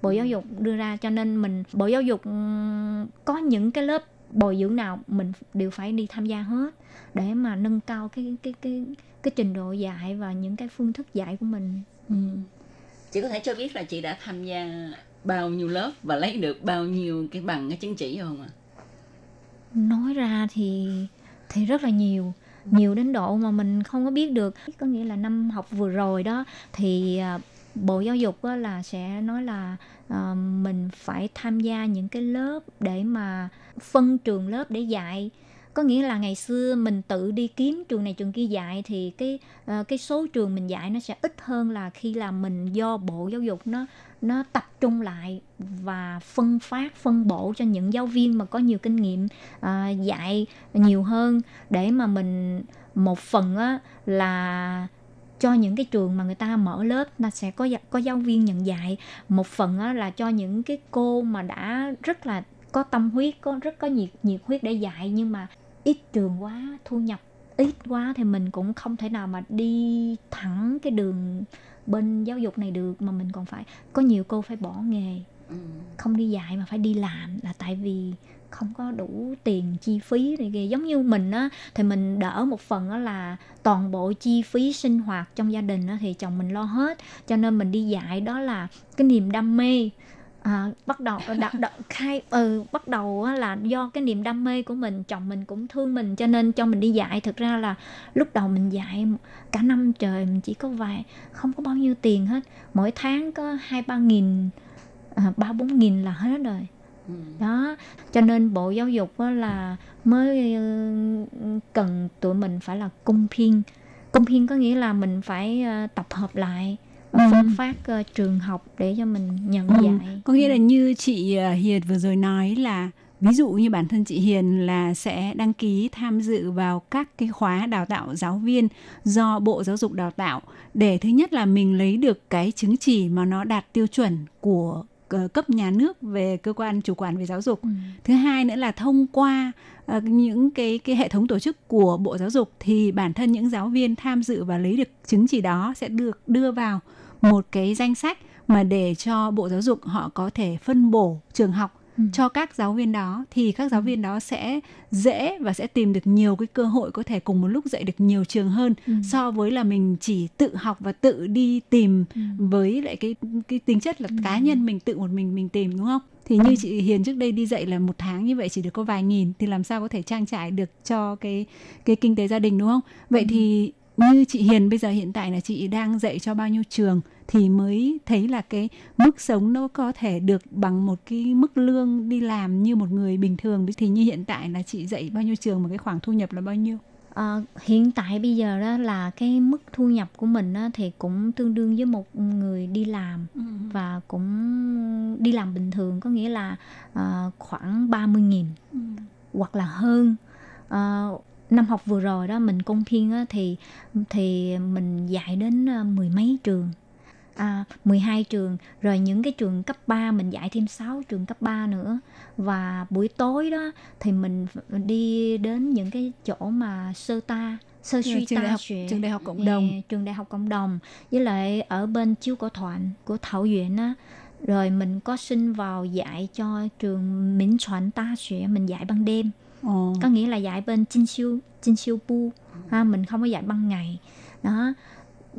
Bộ giáo dục đưa ra cho nên mình bộ giáo dục ừm, có những cái lớp bồi dưỡng nào mình đều phải đi tham gia hết để mà nâng cao cái cái cái cái trình độ dạy và những cái phương thức dạy của mình. Ừ. Chị có thể cho biết là chị đã tham gia bao nhiêu lớp và lấy được bao nhiêu cái bằng cái chứng chỉ không ạ? nói ra thì thì rất là nhiều nhiều đến độ mà mình không có biết được. Có nghĩa là năm học vừa rồi đó, thì à, bộ giáo dục là sẽ nói là à, mình phải tham gia những cái lớp để mà phân trường lớp để dạy có nghĩa là ngày xưa mình tự đi kiếm trường này trường kia dạy thì cái uh, cái số trường mình dạy nó sẽ ít hơn là khi là mình do bộ giáo dục nó nó tập trung lại và phân phát phân bổ cho những giáo viên mà có nhiều kinh nghiệm uh, dạy nhiều hơn. Để mà mình một phần á, là cho những cái trường mà người ta mở lớp là sẽ có có giáo viên nhận dạy. Một phần á, là cho những cái cô mà đã rất là có tâm huyết có rất có nhiệt nhiệt huyết để dạy nhưng mà ít trường quá thu nhập ít quá thì mình cũng không thể nào mà đi thẳng cái đường bên giáo dục này được mà mình còn phải có nhiều cô phải bỏ nghề. Ừ. không đi dạy mà phải đi làm là tại vì không có đủ tiền chi phí này kia giống như mình á thì mình đỡ một phần á là toàn bộ chi phí sinh hoạt trong gia đình á thì chồng mình lo hết. Cho nên mình đi dạy đó là cái niềm đam mê à, bắt đầu đặt đặt khai ừ bắt đầu là do cái niềm đam mê của mình chồng mình cũng thương mình cho nên cho mình đi dạy. Thực ra là lúc đầu mình dạy cả năm trời mình chỉ có vài không có bao nhiêu tiền hết. Mỗi tháng có hai ba nghìn à, ba bốn nghìn là hết rồi. Ừ. đó cho nên bộ giáo dục là mới ừ, cần tụi mình phải là cung phiên cung phiên có nghĩa là mình phải ờ, tập hợp lại và ừ. phát uh, trường học để cho mình nhận ừ. dạy có nghĩa là như chị uh, Hiền vừa rồi nói là ví dụ như bản thân chị Hiền là sẽ đăng ký tham dự vào các cái khóa đào tạo giáo viên do Bộ Giáo dục đào tạo để thứ nhất là mình lấy được cái chứng chỉ mà nó đạt tiêu chuẩn của cấp nhà nước về cơ quan chủ quản về giáo dục. Ừ. Thứ hai nữa là thông qua uh, những cái cái hệ thống tổ chức của Bộ Giáo dục thì bản thân những giáo viên tham dự và lấy được chứng chỉ đó sẽ được đưa vào một cái danh sách mà để cho Bộ Giáo dục họ có thể phân bổ trường học ừ. cho các giáo viên đó thì các giáo viên đó sẽ dễ và sẽ tìm được nhiều cái cơ hội có thể cùng một lúc dạy được nhiều trường hơn ừ. so với là mình chỉ tự học và tự đi tìm ừ. với lại cái cái tính chất là ừ. cá nhân mình tự một mình mình tìm đúng không? thì như chị Hiền trước đây đi dạy là một tháng như vậy chỉ được có vài nghìn thì làm sao có thể trang trải được cho cái cái kinh tế gia đình đúng không? Vậy ừ. thì như chị Hiền bây giờ hiện tại là chị đang dạy cho bao nhiêu trường thì mới thấy là cái mức sống nó có thể được bằng một cái mức lương đi làm như một người bình thường thì như hiện tại là chị dạy bao nhiêu trường mà cái khoản thu nhập là bao nhiêu À, hiện tại bây giờ đó là cái mức thu nhập của mình đó, thì cũng tương đương với một người đi làm ừ. và cũng đi làm bình thường có nghĩa là uh, khoảng 30 nghìn ừ. hoặc là hơn uh, năm học vừa rồi đó mình công thiên á, thì thì mình dạy đến ờ, mười mấy trường. À, 12 trường rồi những cái trường cấp 3 mình dạy thêm 6 trường cấp 3 nữa. Và buổi tối đó thì mình đi đến những cái chỗ mà sơ ta sơ suy trường đại học, trường đại học cộng đồng. yeah, trường đại học cộng đồng. Với lại ở bên chiếu cổ thoại của thảo duyện á rồi mình có xin vào dạy cho trường Mỹ Soạn Ta Xuế mình dạy ban đêm Ồ. có nghĩa là dạy bên Jin Siêu Jin Siêu Bu ha mình không có dạy ban ngày. Đó.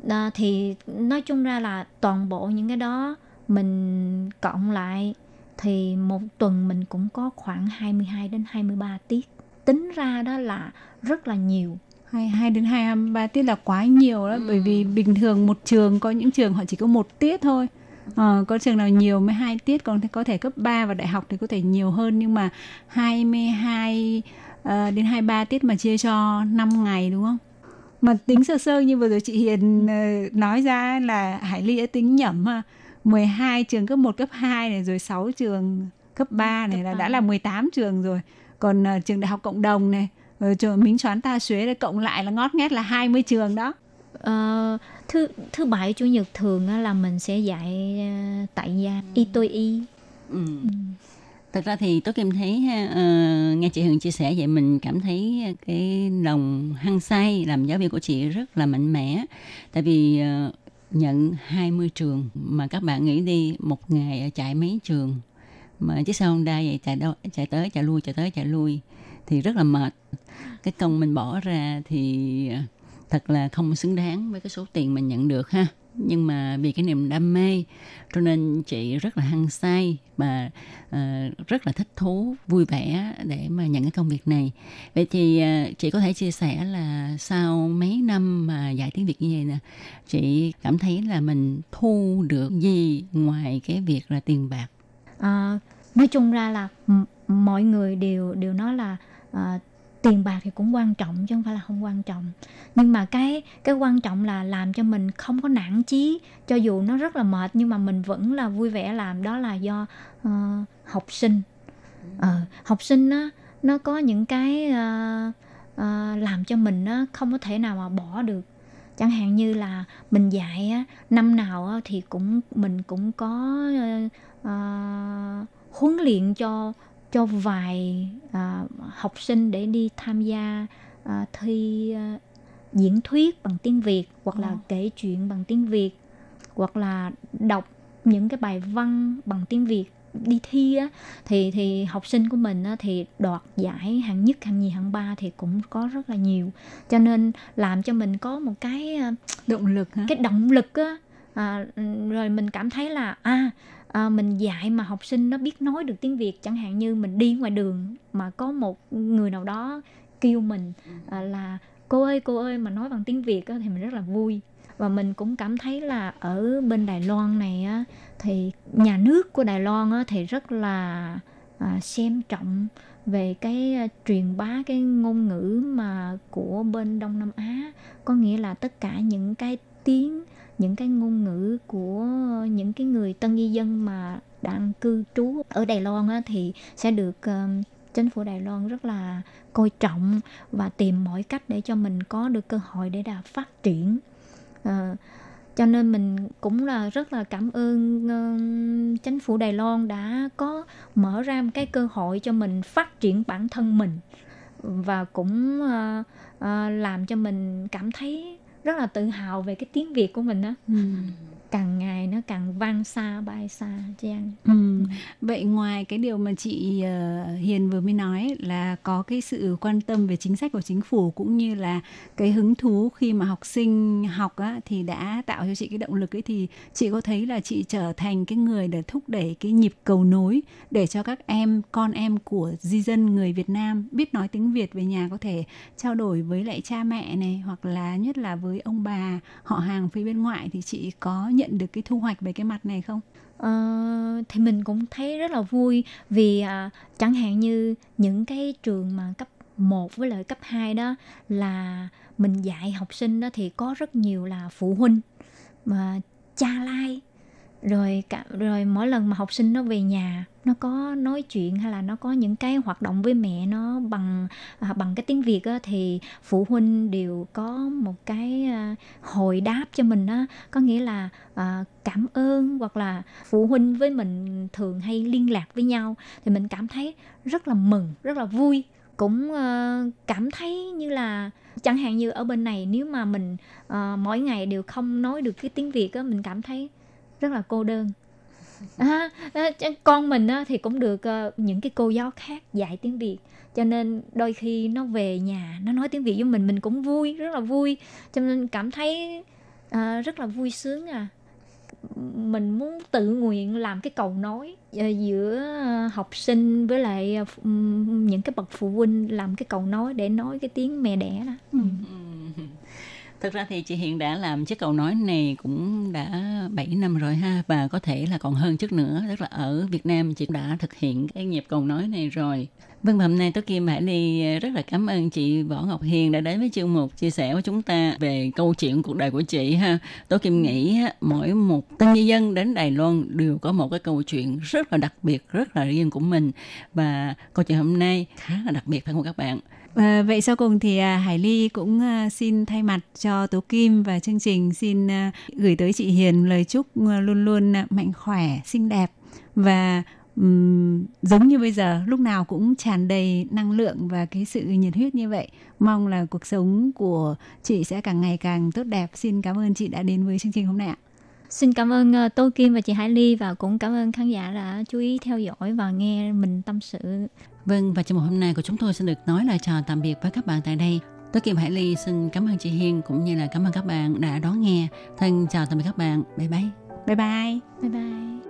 À, thì nói chung ra là toàn bộ những cái đó mình cộng lại thì một tuần mình cũng có khoảng 22 đến 23 tiết. Tính ra đó là rất là nhiều. 22 đến 23 tiết là quá nhiều đó ừ. bởi vì bình thường một trường có những trường họ chỉ có một tiết thôi Ờ, có trường nào nhiều mới hai tiết còn có thể cấp 3 và đại học thì có thể nhiều hơn nhưng mà 22 uh, ờ, đến 23 tiết mà chia cho 5 ngày đúng không? Mà tính sơ sơ như vừa rồi chị Hiền uh, nói ra là Hải Ly đã tính nhẩm ha. 12 trường cấp 1, cấp 2 này rồi 6 trường cấp 3 này cấp là 3. đã là 18 trường rồi. Còn uh, trường đại học cộng đồng này, rồi trường Minh Choán Ta Xuế cộng lại là ngót nghét là 20 trường đó. Uh, thứ thứ bảy chủ nhật thường là mình sẽ dạy uh, tại gia y tôi y. Ừ. ừ. thật ra thì tôi kim thấy uh, nghe chị hường chia sẻ vậy mình cảm thấy cái lòng hăng say làm giáo viên của chị rất là mạnh mẽ. Tại vì uh, nhận 20 trường mà các bạn nghĩ đi một ngày chạy mấy trường. Mà chiếc xe Honda vậy chạy đâu chạy tới chạy lui chạy tới chạy lui thì rất là mệt. Cái công mình bỏ ra thì thật là không xứng đáng với cái số tiền mình nhận được ha. Nhưng mà vì cái niềm đam mê cho nên chị rất là hăng say và uh, rất là thích thú vui vẻ để mà nhận cái công việc này. Vậy thì uh, chị có thể chia sẻ là sau mấy năm mà dạy tiếng việt như vậy nè chị cảm thấy là mình thu được gì ngoài cái việc là tiền bạc? À, nói chung ra là m- mọi người đều đều nói là uh, tiền bạc thì cũng quan trọng chứ không phải là không quan trọng. Nhưng mà cái cái quan trọng là làm cho mình không có nản chí. Cho dù nó rất là mệt nhưng mà mình vẫn là vui vẻ làm. Đó là do uh, học sinh. Uh, học sinh á nó có những cái uh, uh, làm cho mình nó không có thể nào mà bỏ được. Chẳng hạn như là mình dạy á, năm nào á, thì cũng mình cũng có uh, uh, huấn luyện cho cho vài uh, học sinh để đi tham gia uh, thi uh, diễn thuyết bằng tiếng Việt hoặc là Ồ. kể chuyện bằng tiếng Việt hoặc là đọc những cái bài văn bằng tiếng Việt đi thi á thì thì học sinh của mình á, thì đoạt giải hạng nhất hạng nhì hạng ba thì cũng có rất là nhiều cho nên làm cho mình có một cái à, động lực hả? cái động lực á à, rồi mình cảm thấy là à, à mình dạy mà học sinh nó biết nói được tiếng Việt chẳng hạn như mình đi ngoài đường mà có một người nào đó kêu mình à, là cô ơi cô ơi mà nói bằng tiếng Việt á, thì mình rất là vui. Và mình cũng cảm thấy là ở bên Đài Loan này á, thì nhà nước của Đài Loan á, thì rất là à, xem trọng về cái uh, truyền bá cái ngôn ngữ mà của bên Đông Nam Á. Có nghĩa là tất cả những cái tiếng những cái ngôn ngữ của những cái người tân di dân mà đang cư trú ở Đài Loan á, thì sẽ được um, chính phủ Đài Loan rất là coi trọng và tìm mọi cách để cho mình có được cơ hội để là phát triển. Ờ, cho nên mình cũng là rất là cảm ơn uh, chính phủ Đài Loan đã có mở ra một cái cơ hội cho mình phát triển bản thân mình và cũng uh, uh, làm cho mình cảm thấy rất là tự hào về cái tiếng Việt của mình á Ừ càng ngày nó càng vang xa bay xa Trang Ừ. Vậy ngoài cái điều mà chị ờ, Hiền vừa mới nói là có cái sự quan tâm về chính sách của chính phủ cũng như là cái hứng thú khi mà học sinh học á, thì đã tạo cho chị cái động lực ấy thì chị có thấy là chị trở thành cái người để thúc đẩy cái nhịp cầu nối để cho các em con em của di dân người Việt Nam biết nói tiếng Việt về nhà có thể trao đổi với lại cha mẹ này hoặc là nhất là với ông bà họ hàng phía bên ngoại thì chị có nhận được cái thu hoạch về cái mặt này không? Ờ, thì mình cũng thấy rất là vui vì à, chẳng hạn như những cái trường mà cấp 1 với lại cấp 2 đó là mình dạy học sinh đó thì có rất nhiều là phụ huynh mà cha lai rồi cả rồi mỗi lần mà học sinh nó về nhà nó có nói chuyện hay là nó có những cái hoạt động với mẹ nó bằng à, bằng cái tiếng Việt á, thì phụ huynh đều có một cái à, hồi đáp cho mình á. Có nghĩa là à, cảm ơn hoặc là phụ huynh với mình thường hay liên lạc với nhau. Thì mình cảm thấy rất là mừng rất là vui. Cũng ờ, cảm thấy như là chẳng hạn như ở bên này nếu mà mình ờ, mỗi ngày đều không nói được cái tiếng Việt á mình cảm thấy rất là cô đơn. À, à, con mình á, thì cũng được ờ, những cái cô giáo khác dạy tiếng Việt. Cho nên đôi khi nó về nhà nó nói tiếng Việt với mình mình cũng vui rất là vui. Cho nên cảm thấy ờ, rất là vui sướng à. Mình muốn tự nguyện làm cái cầu nối ờ, giữa học sinh với lại những cái bậc phụ huynh làm cái cầu nối để nói cái tiếng mẹ đẻ đó. Ừ. Thực ra thì chị Hiền đã làm chiếc cầu nói này cũng đã 7 năm rồi ha và có thể là còn hơn chút nữa. Tức là ở Việt Nam chị đã thực hiện cái nhịp cầu nói này rồi. Vâng và hôm nay Tố Kim Hải Ly ờ, rất là cảm ơn chị Võ Ngọc Hiền đã đến với chương mục chia sẻ với chúng ta về câu chuyện cuộc đời của chị ha. Tố Kim nghĩ mỗi một tân di dân đến Đài Loan đều có một cái câu chuyện rất là đặc biệt, rất là riêng của mình và câu chuyện hôm nay khá là đặc biệt phải không các bạn? À, vậy sau cùng thì à, Hải Ly cũng à, xin thay mặt cho Tố Kim và chương trình xin à, gửi tới chị Hiền lời chúc à, luôn luôn à, mạnh khỏe, xinh đẹp và um, giống như bây giờ lúc nào cũng tràn đầy năng lượng và cái sự nhiệt huyết như vậy. Mong là cuộc sống của chị sẽ càng ngày càng tốt đẹp. Xin cảm ơn chị đã đến với chương trình hôm nay ạ. Xin cảm ơn ờ, Tô Kim và chị Hải Ly và cũng cảm ơn khán giả đã chú ý theo dõi và nghe mình tâm sự. Vâng, và trong một hôm nay của chúng tôi xin được nói lời chào tạm biệt với các bạn tại đây. Tôi Kim Hải Ly xin cảm ơn chị Hiên cũng như là cảm ơn các bạn đã đón nghe. Thân chào tạm biệt các bạn. Bye bye. Bye bye. Bye bye.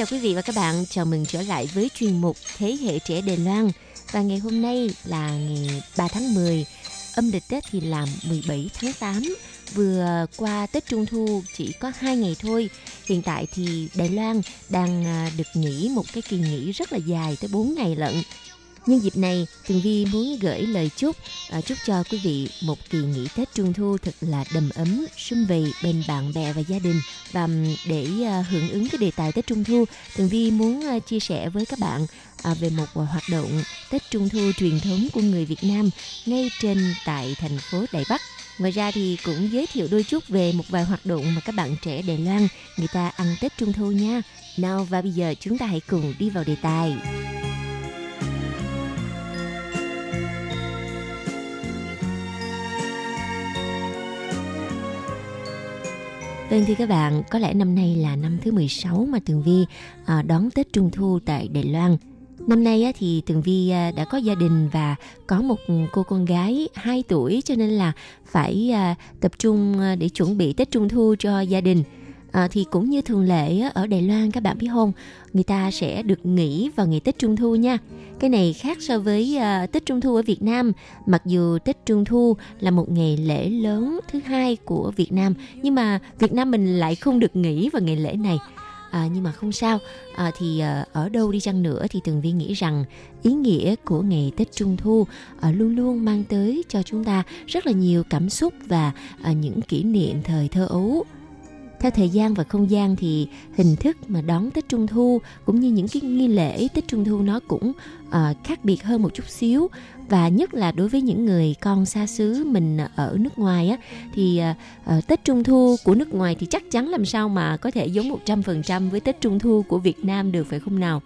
Chào quý vị và các bạn. Chào mừng trở lại với chuyên mục Thế hệ trẻ Đài Loan. Và ngày hôm nay là ngày 3 tháng 10, âm lịch Tết thì là 17 tháng 8. Vừa qua Tết Trung Thu chỉ có 2 ngày thôi. Hiện tại thì Đài Loan đang à, được nghỉ một cái kỳ nghỉ rất là dài tới 4 ngày lận. Nhân dịp này, Tường Vi muốn gửi lời chúc à, chúc cho quý vị một kỳ nghỉ Tết Trung Thu thật là đầm ấm, sum vầy bên bạn bè và gia đình. Và để à, hưởng ứng cái đề tài Tết Trung Thu, Tường Vi muốn à, chia sẻ với các bạn à, về một à, hoạt động Tết Trung Thu truyền thống của người Việt Nam ngay trên tại thành phố Đài Bắc. Ngoài ra thì cũng giới thiệu đôi chút về một vài hoạt động mà các bạn trẻ Đài Loan người ta ăn Tết Trung Thu nha. Nào và bây giờ chúng ta hãy cùng đi vào đề tài. Vâng thưa các bạn, có lẽ năm nay là năm thứ 16 mà Tường Vi ờ, đón Tết Trung Thu tại Đài Loan. Năm nay thì Tường Vi ờ, đã có gia đình và có một cô con gái 2 tuổi cho nên là phải ờ, tập trung để chuẩn bị Tết Trung Thu cho gia đình. À, thì cũng như thường lệ ở Đài Loan các bạn biết không, người ta sẽ được nghỉ vào ngày Tết Trung Thu nha. Cái này khác so với à, Tết Trung Thu ở Việt Nam. Mặc dù Tết Trung Thu là một ngày lễ lớn thứ hai của Việt Nam, nhưng mà Việt Nam mình lại không được nghỉ vào ngày lễ này. À, nhưng mà không sao à, thì à, ở đâu đi chăng nữa thì tường vi nghĩ rằng ý nghĩa của ngày tết trung thu à, luôn luôn mang tới cho chúng ta rất là nhiều cảm xúc và à, những kỷ niệm thời thơ ấu theo thời gian và không gian thì hình thức mà đón Tết Trung Thu cũng như những cái nghi lễ Tết Trung Thu nó cũng uh, khác biệt hơn một chút xíu và nhất là đối với những người con xa xứ mình ở nước ngoài á thì uh, Tết Trung Thu của nước ngoài thì chắc chắn làm sao mà có thể giống 100% với Tết Trung Thu của Việt Nam được phải không nào?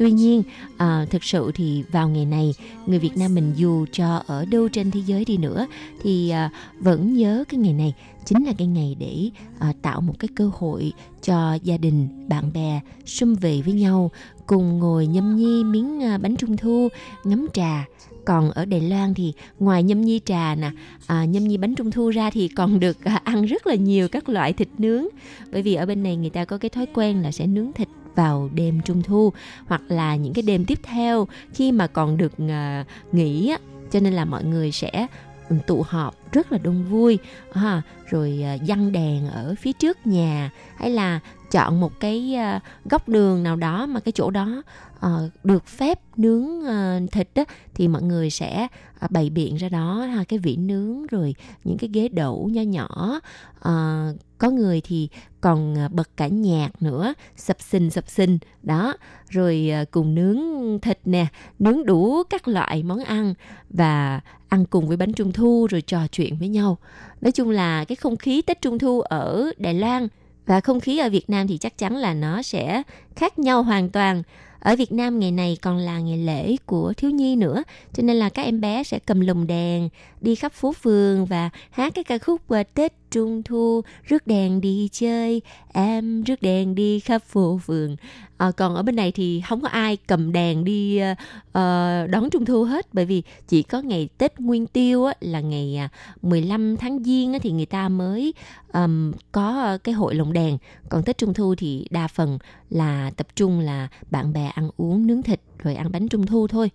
Tuy nhiên, à, thực sự thì vào ngày này, người Việt Nam mình dù cho ở đâu trên thế giới đi nữa thì à, vẫn nhớ cái ngày này chính là cái ngày để à, tạo một cái cơ hội cho gia đình, bạn bè sum vầy với nhau, cùng ngồi nhâm nhi miếng à, bánh trung thu, ngắm trà. Còn ở Đài Loan thì ngoài nhâm nhi trà nè, à, nhâm nhi bánh trung thu ra thì còn được à, ăn rất là nhiều các loại thịt nướng. Bởi vì ở bên này người ta có cái thói quen là sẽ nướng thịt vào đêm trung thu hoặc là những cái đêm tiếp theo khi mà còn được ờ, nghỉ á. Cho nên là mọi người sẽ ừ, tụ họp rất là đông vui. Ha rồi à, dăng đèn ở phía trước nhà hay là chọn một cái à, góc đường nào đó mà cái chỗ đó ờ, được phép nướng ờ, thịt á, thì mọi người sẽ à, bày biện ra đó. Ha cái vỉ nướng rồi những cái ghế đẩu nho nhỏ. Ờ, có người thì còn bật cả nhạc nữa sập sình sập sình. Đó rồi cùng nướng thịt nè nướng đủ các loại món ăn và ăn cùng với bánh trung thu rồi trò chuyện với nhau. Nói chung là cái không khí tết trung thu ở đài loan và không khí ở việt nam thì chắc chắn là nó sẽ khác nhau hoàn toàn. Ở Việt Nam ngày này còn là ngày lễ của thiếu nhi nữa, cho nên là các em bé sẽ cầm lồng đèn, đi khắp phố phường và hát cái ca khúc ờ, Tết Trung Thu rước đèn đi chơi em rước đèn đi khắp phố phường. À, còn ở bên này thì không có ai cầm đèn đi uh, đón Trung Thu hết. Bởi vì chỉ có ngày Tết Nguyên Tiêu á, là ngày à, 15 tháng Giêng á, thì người ta mới um, có cái hội lồng đèn. Còn Tết Trung Thu thì đa phần là tập trung là bạn bè ăn uống nướng thịt rồi ăn bánh Trung Thu thôi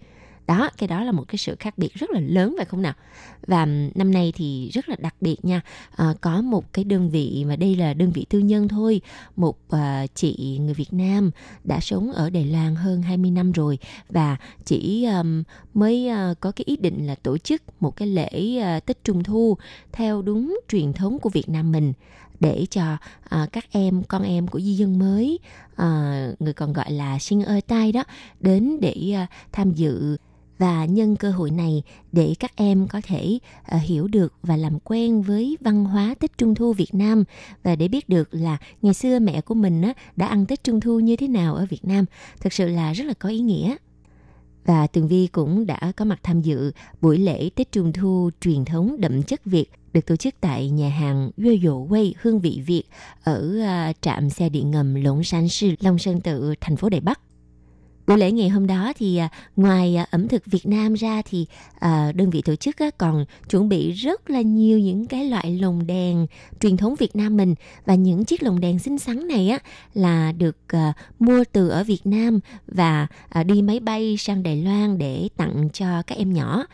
đó cái đó là một cái sự khác biệt rất là lớn phải không nào? Và năm nay thì rất là đặc biệt nha. À, có một cái đơn vị mà đây là đơn vị tư nhân thôi. Một à, chị người Việt Nam đã sống ở Đài Loan hơn 20 năm rồi và chỉ à, mới à, có cái ý định là tổ chức một cái lễ à, Tết Trung Thu theo đúng truyền thống của Việt Nam mình để cho à, các em con em của di dân mới à, người còn gọi là sinh ơi tai đó đến để à, tham dự và nhân cơ hội này để các em có thể uh, hiểu được và làm quen với văn hóa Tết Trung thu Việt Nam và để biết được là ngày xưa mẹ của mình á, đã ăn Tết Trung thu như thế nào ở Việt Nam. Thực sự là rất là có ý nghĩa. Và Tường Vi cũng đã có mặt tham dự buổi lễ Tết Trung thu truyền thống đậm chất Việt được tổ chức tại nhà hàng Yue Dụ Quay Hương vị Việt ở ờ, trạm xe điện ngầm Lũng San Sư, Long Sơn Tự, thành phố Đài Bắc. Buổi lễ ngày hôm đó thì à, ngoài à, ẩm thực Việt Nam ra thì à, đơn vị tổ chức còn chuẩn bị rất là nhiều những cái loại lồng đèn truyền thống Việt Nam mình. Và những chiếc lồng đèn xinh xắn này á là được mua từ ở Việt Nam và đi máy bay sang Đài Loan để tặng cho các em nhỏ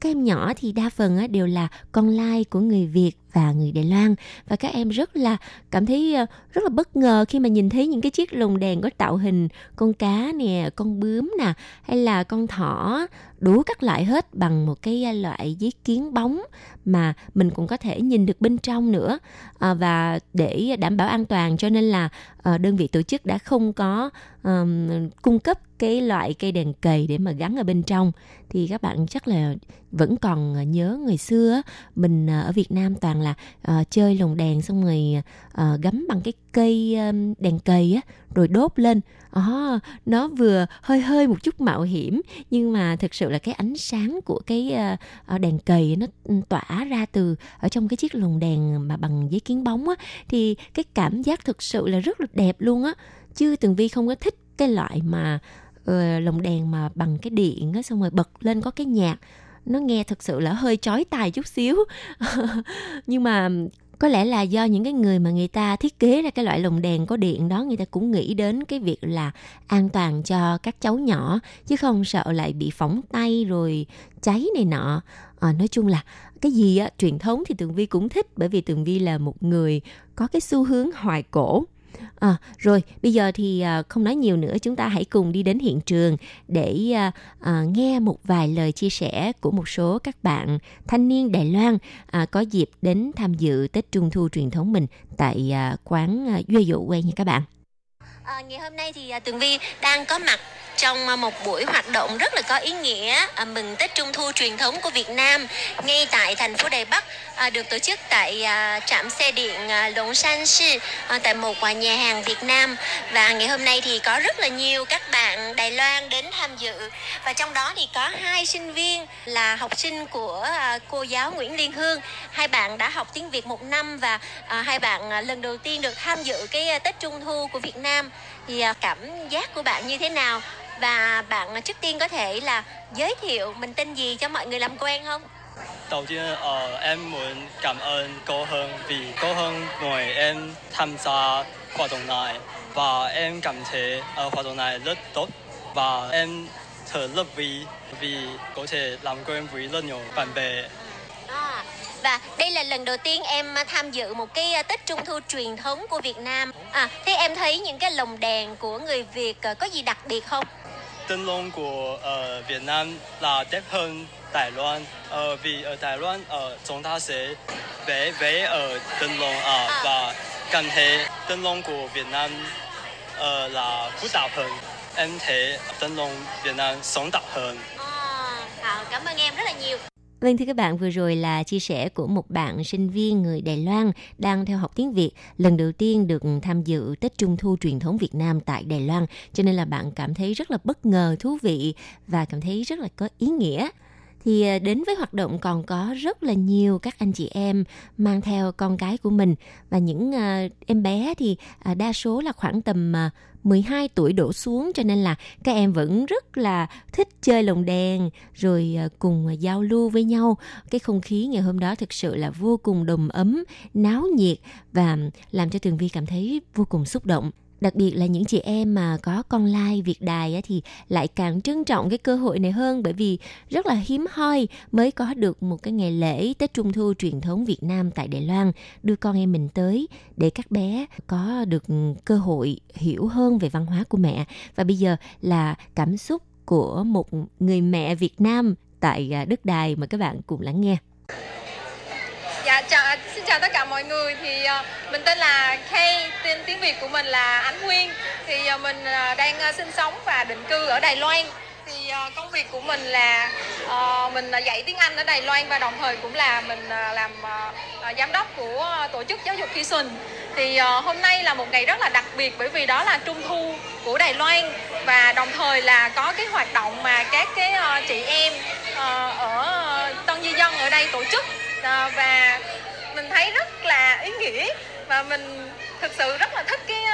các em nhỏ thì đa phần đều là con lai của người Việt và người Đài Loan. Và các em rất là cảm thấy ờ, rất là bất ngờ khi mà nhìn thấy những cái chiếc lồng đèn có tạo hình con cá nè, con bướm nè hay là con thỏ đủ các loại hết bằng một cái loại giấy kiến bóng mà mình cũng có thể nhìn được bên trong nữa. À, và để đảm bảo an toàn cho nên là à, đơn vị tổ chức đã không có um, cung cấp cái loại cây đèn cầy để mà gắn ở bên trong. Thì các bạn chắc là vẫn còn nhớ ngày xưa mình à, ở Việt Nam toàn là uh, chơi lồng đèn xong rồi uh, gắm bằng cái cây um, đèn cầy á rồi đốt lên. Oh, nó vừa hơi hơi một chút mạo hiểm nhưng mà thực sự là cái ánh sáng của cái ờ, ờ, đèn cầy nó ừ, tỏa ra từ ở trong cái chiếc lồng đèn mà bằng giấy kiến bóng á thì cái cảm giác thực sự là rất là đẹp luôn á. Chứ tường vi không có thích cái loại mà uh, lồng đèn mà bằng cái điện á xong rồi bật lên có cái nhạc nó nghe thực sự là hơi chói tai chút xíu. Nhưng mà có lẽ là do những cái người mà người ta thiết kế ra cái loại lồng đèn có điện đó người ta cũng nghĩ đến cái việc là an toàn cho các cháu nhỏ chứ không sợ lại bị phỏng tay rồi cháy này nọ. À, nói chung là cái gì á truyền thống thì tường vi cũng thích bởi vì tường vi là một người có cái xu hướng hoài cổ. À, rồi bây giờ thì à, không nói nhiều nữa chúng ta hãy cùng đi đến hiện trường để à, à, nghe một vài lời chia sẻ của một số các bạn thanh niên Đài Loan à, có dịp đến tham dự Tết Trung thu truyền thống mình tại à, quán à, Duy Dụ quê nha các bạn. À, ngày hôm nay thì à, Tường Vi đang có mặt trong à, một buổi hoạt động rất là có ý nghĩa à, mừng Tết Trung thu truyền thống của Việt Nam. Ngay tại thành phố Đài Bắc à, được tổ chức tại à, trạm xe điện à, Lũng San Sư tại một nhà hàng Việt Nam. Và ngày hôm nay thì có rất là nhiều các bạn Đài Loan đến tham dự. Và trong đó thì có hai sinh viên là học sinh của cô giáo Nguyễn Liên Hương. Hai bạn đã học tiếng Việt một năm và hai bạn lần đầu tiên được tham dự cái Tết Trung thu của Việt Nam thì cảm giác của bạn như thế nào và bạn trước tiên có thể là giới thiệu mình tên gì cho mọi người làm quen không? Đầu tiên, uh, em muốn cảm ơn cô Hương vì cô Hương mời em tham gia hoạt động này và em cảm thấy uh, hoạt động này rất tốt và em thật rất vui vì có thể làm quen với rất nhiều bạn bè. À, và đây là lần đầu tiên em tham dự một cái Tết Trung thu truyền thống của Việt Nam. À, thế em thấy những cái lồng đèn của người Việt có gì đặc biệt không? Tân Long của uh, Việt Nam là đẹp hơn Đài Loan uh, vì ở Đài Loan ở chúng ta sẽ vẽ vẽ ở Tân Long uh, và cảm thấy của Việt Nam uh, là phức tạp hơn em thấy Tân Long Việt Nam sống động hơn. À, cảm ơn em rất là nhiều. Vâng thưa các bạn, vừa rồi là chia sẻ của một bạn sinh viên người Đài Loan đang theo học tiếng Việt, lần đầu tiên được tham dự Tết Trung thu truyền thống Việt Nam tại Đài Loan, cho nên là bạn cảm thấy rất là bất ngờ, thú vị và cảm thấy rất là có ý nghĩa thì à, đến với hoạt động còn có rất là nhiều các anh chị em mang theo con cái của mình. Và những à, em bé thì à, đa số là khoảng tầm 12 tuổi đổ xuống. Cho nên là các em vẫn rất là thích chơi lồng đèn rồi cùng giao lưu với nhau. Cái không khí ngày hôm đó thực sự là vô cùng đầm ấm, náo nhiệt và làm cho Tường Vi cảm thấy vô cùng xúc động đặc biệt là những chị em mà có con lai Việt Đài thì lại càng trân trọng cái cơ hội này hơn. Bởi vì rất là hiếm hoi mới có được một cái ngày lễ Tết Trung thu truyền thống Việt Nam tại Đài Loan. Đưa con em mình tới để các bé có được cơ hội hiểu hơn về văn hóa của mẹ. Và bây giờ là cảm xúc của một người mẹ Việt Nam tại à, đất đài mà các bạn cùng lắng nghe. Dạ chào chào tất cả mọi người thì ờ, mình tên là Kay, tên tiếng Việt của mình là Ánh Nguyên. Thì ờ, mình ờ, đang sinh sống và định cư ở Đài Loan. thì công việc của mình là mình dạy tiếng Anh ở Đài Loan và đồng thời cũng là mình làm giám đốc của tổ chức giáo dục Kishun Thì hôm nay là một ngày rất là đặc biệt bởi vì đó là trung thu của Đài Loan và đồng thời là có cái hoạt động mà các cái chị em ở Tân Di Dân ở đây tổ chức và mình thấy rất là ý nghĩa và mình thực sự rất là thích cái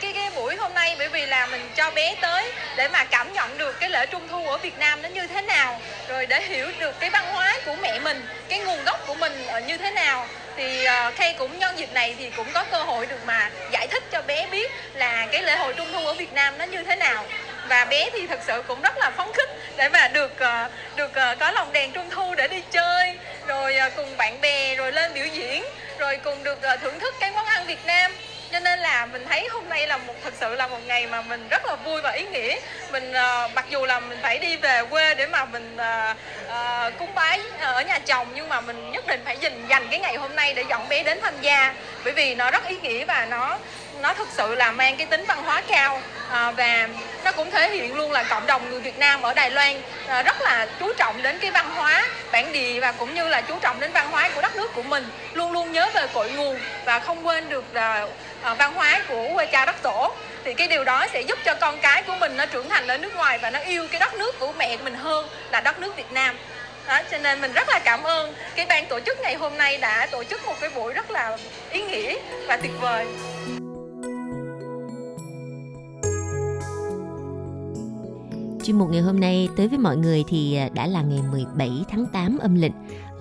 cái cái buổi hôm nay bởi vì là mình cho bé tới để mà cảm nhận được cái lễ trung thu ở Việt Nam nó như thế nào, rồi để hiểu được cái văn hóa của mẹ mình, cái nguồn gốc của mình ở như thế nào. Thì ờ, Kay cũng nhân dịp này thì cũng có cơ hội được mà giải thích cho bé biết là cái lễ hội trung thu ở Việt Nam nó như thế nào. Và bé thì thực sự cũng rất là phấn khích để mà được ờ, được ờ, có lồng đèn trung thu để đi chơi rồi à, cùng bạn bè rồi lên biểu diễn, rồi cùng được à, thưởng thức cái món ăn Việt Nam. Cho nên là mình thấy hôm nay là một, thật sự là một ngày mà mình rất là vui và ý nghĩa. Mình à, mặc dù là mình phải đi về quê để mà mình cúng bái ở nhà chồng, nhưng mà mình nhất định phải dành dành cái ngày hôm nay để dẫn bé đến tham gia. Bởi vì nó rất ý nghĩa và nó nó thực sự là mang cái tính văn hóa cao à, và nó cũng thể hiện luôn là cộng đồng người Việt Nam ở Đài Loan à, rất là chú trọng đến cái văn hóa bản địa và cũng như là chú trọng đến văn hóa của đất nước của mình. Luôn luôn nhớ về cội nguồn và không quên được là à, văn hóa của quê cha đất tổ. Thì cái điều đó sẽ giúp cho con cái của mình nó trưởng thành ở nước ngoài và nó yêu cái đất nước của mẹ mình hơn là đất nước Việt Nam. Đó, cho nên mình rất là cảm ơn cái ban tổ chức ngày hôm nay đã tổ chức một cái buổi rất là ý nghĩa và tuyệt vời. Chuyên mục ngày hôm nay tới với mọi người thì à, đã là ngày 17 tháng 8 âm lịch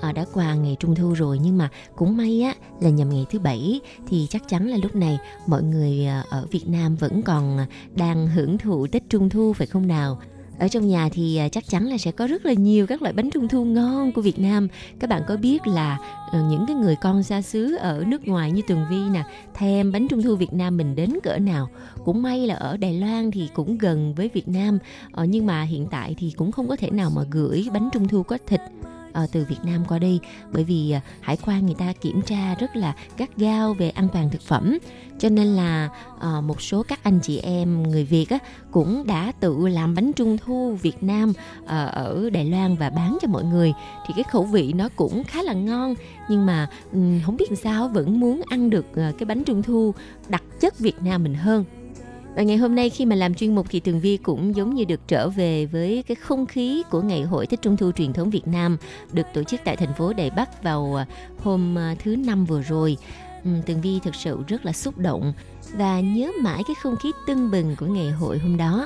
à, đã qua ngày trung thu rồi nhưng mà cũng may á là nhằm ngày thứ bảy thì chắc chắn là lúc này mọi người à, ở Việt Nam vẫn còn à, đang hưởng thụ Tết Trung thu phải không nào? Ở trong nhà thì à, chắc chắn là sẽ có rất là nhiều các loại bánh trung thu ngon của Việt Nam. Các bạn có biết là ờ, những cái người con xa xứ ở nước ngoài như Tường Vi nè, thèm bánh trung thu Việt Nam mình đến cỡ nào. Cũng may là ở Đài Loan thì cũng gần với Việt Nam, ờ, nhưng mà hiện tại thì cũng không có thể nào mà gửi bánh trung thu có thịt Ờ, từ Việt Nam qua đi. Bởi vì ờ, hải quan người ta kiểm tra rất là gắt gao về an toàn thực phẩm. Cho nên là ờ, một số các anh chị em, người Việt á, cũng đã tự làm bánh trung thu Việt Nam ở Đài Loan và bán cho mọi người. Thì cái khẩu vị nó cũng khá là ngon. Nhưng mà không biết làm sao, vẫn muốn ăn được cái bánh trung thu đặc chất Việt Nam mình hơn và ngày hôm nay khi mà làm chuyên mục thì Tường Vi cũng giống như được trở về với cái không khí của ngày hội Tết Trung thu truyền thống Việt Nam, được tổ chức tại thành phố Đài Bắc vào à, hôm à, thứ năm vừa rồi. Ừ, Tường Vi thực sự rất là xúc động và nhớ mãi cái không khí tưng bừng của ngày hội hôm đó.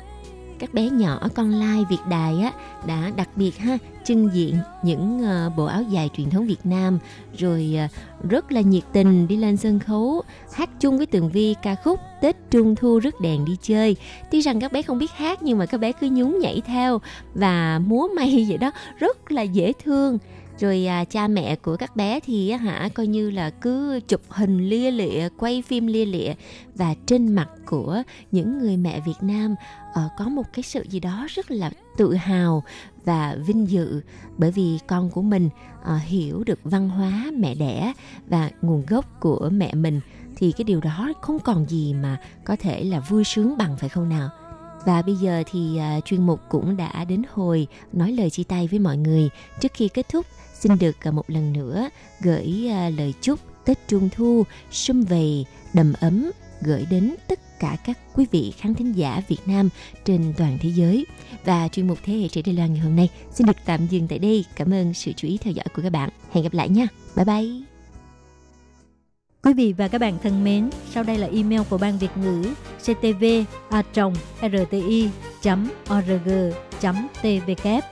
Các bé nhỏ con lai Việt Đài á, đã đặc biệt ha, trưng diện những ờ, bộ áo dài truyền thống Việt Nam rồi ờ, rất là nhiệt tình đi lên sân khấu, hát chung với Tường Vi ca khúc Tết Trung Thu rước đèn đi chơi. Tuy rằng các bé không biết hát, nhưng mà các bé cứ nhún nhảy theo và múa may vậy đó, rất là dễ thương rồi à, cha mẹ của các bé thì hả coi như là cứ chụp hình lia lịa quay phim lia lịa. Và trên mặt của những người mẹ Việt Nam à, có một cái sự gì đó rất là tự hào và vinh dự. Bởi vì con của mình à, hiểu được văn hóa mẹ đẻ và nguồn gốc của mẹ mình thì cái điều đó không còn gì mà có thể là vui sướng bằng phải không nào? Và bây giờ thì uh, chuyên mục cũng đã đến hồi nói lời chia tay với mọi người. Trước khi kết thúc, xin được à, một lần nữa gửi à, lời chúc Tết Trung Thu sum vầy, đầm ấm gửi đến tất cả các quý vị khán thính giả Việt Nam trên toàn thế giới. Và chuyên mục Thế hệ trẻ Đài Loan ngày hôm nay xin được tạm dừng tại đây. Cảm ơn sự chú ý theo dõi của các bạn. Hẹn gặp lại nha. Bye bye. Quý vị và các bạn thân mến, sau đây là email của Ban Việt ngữ ctv a rti org tvk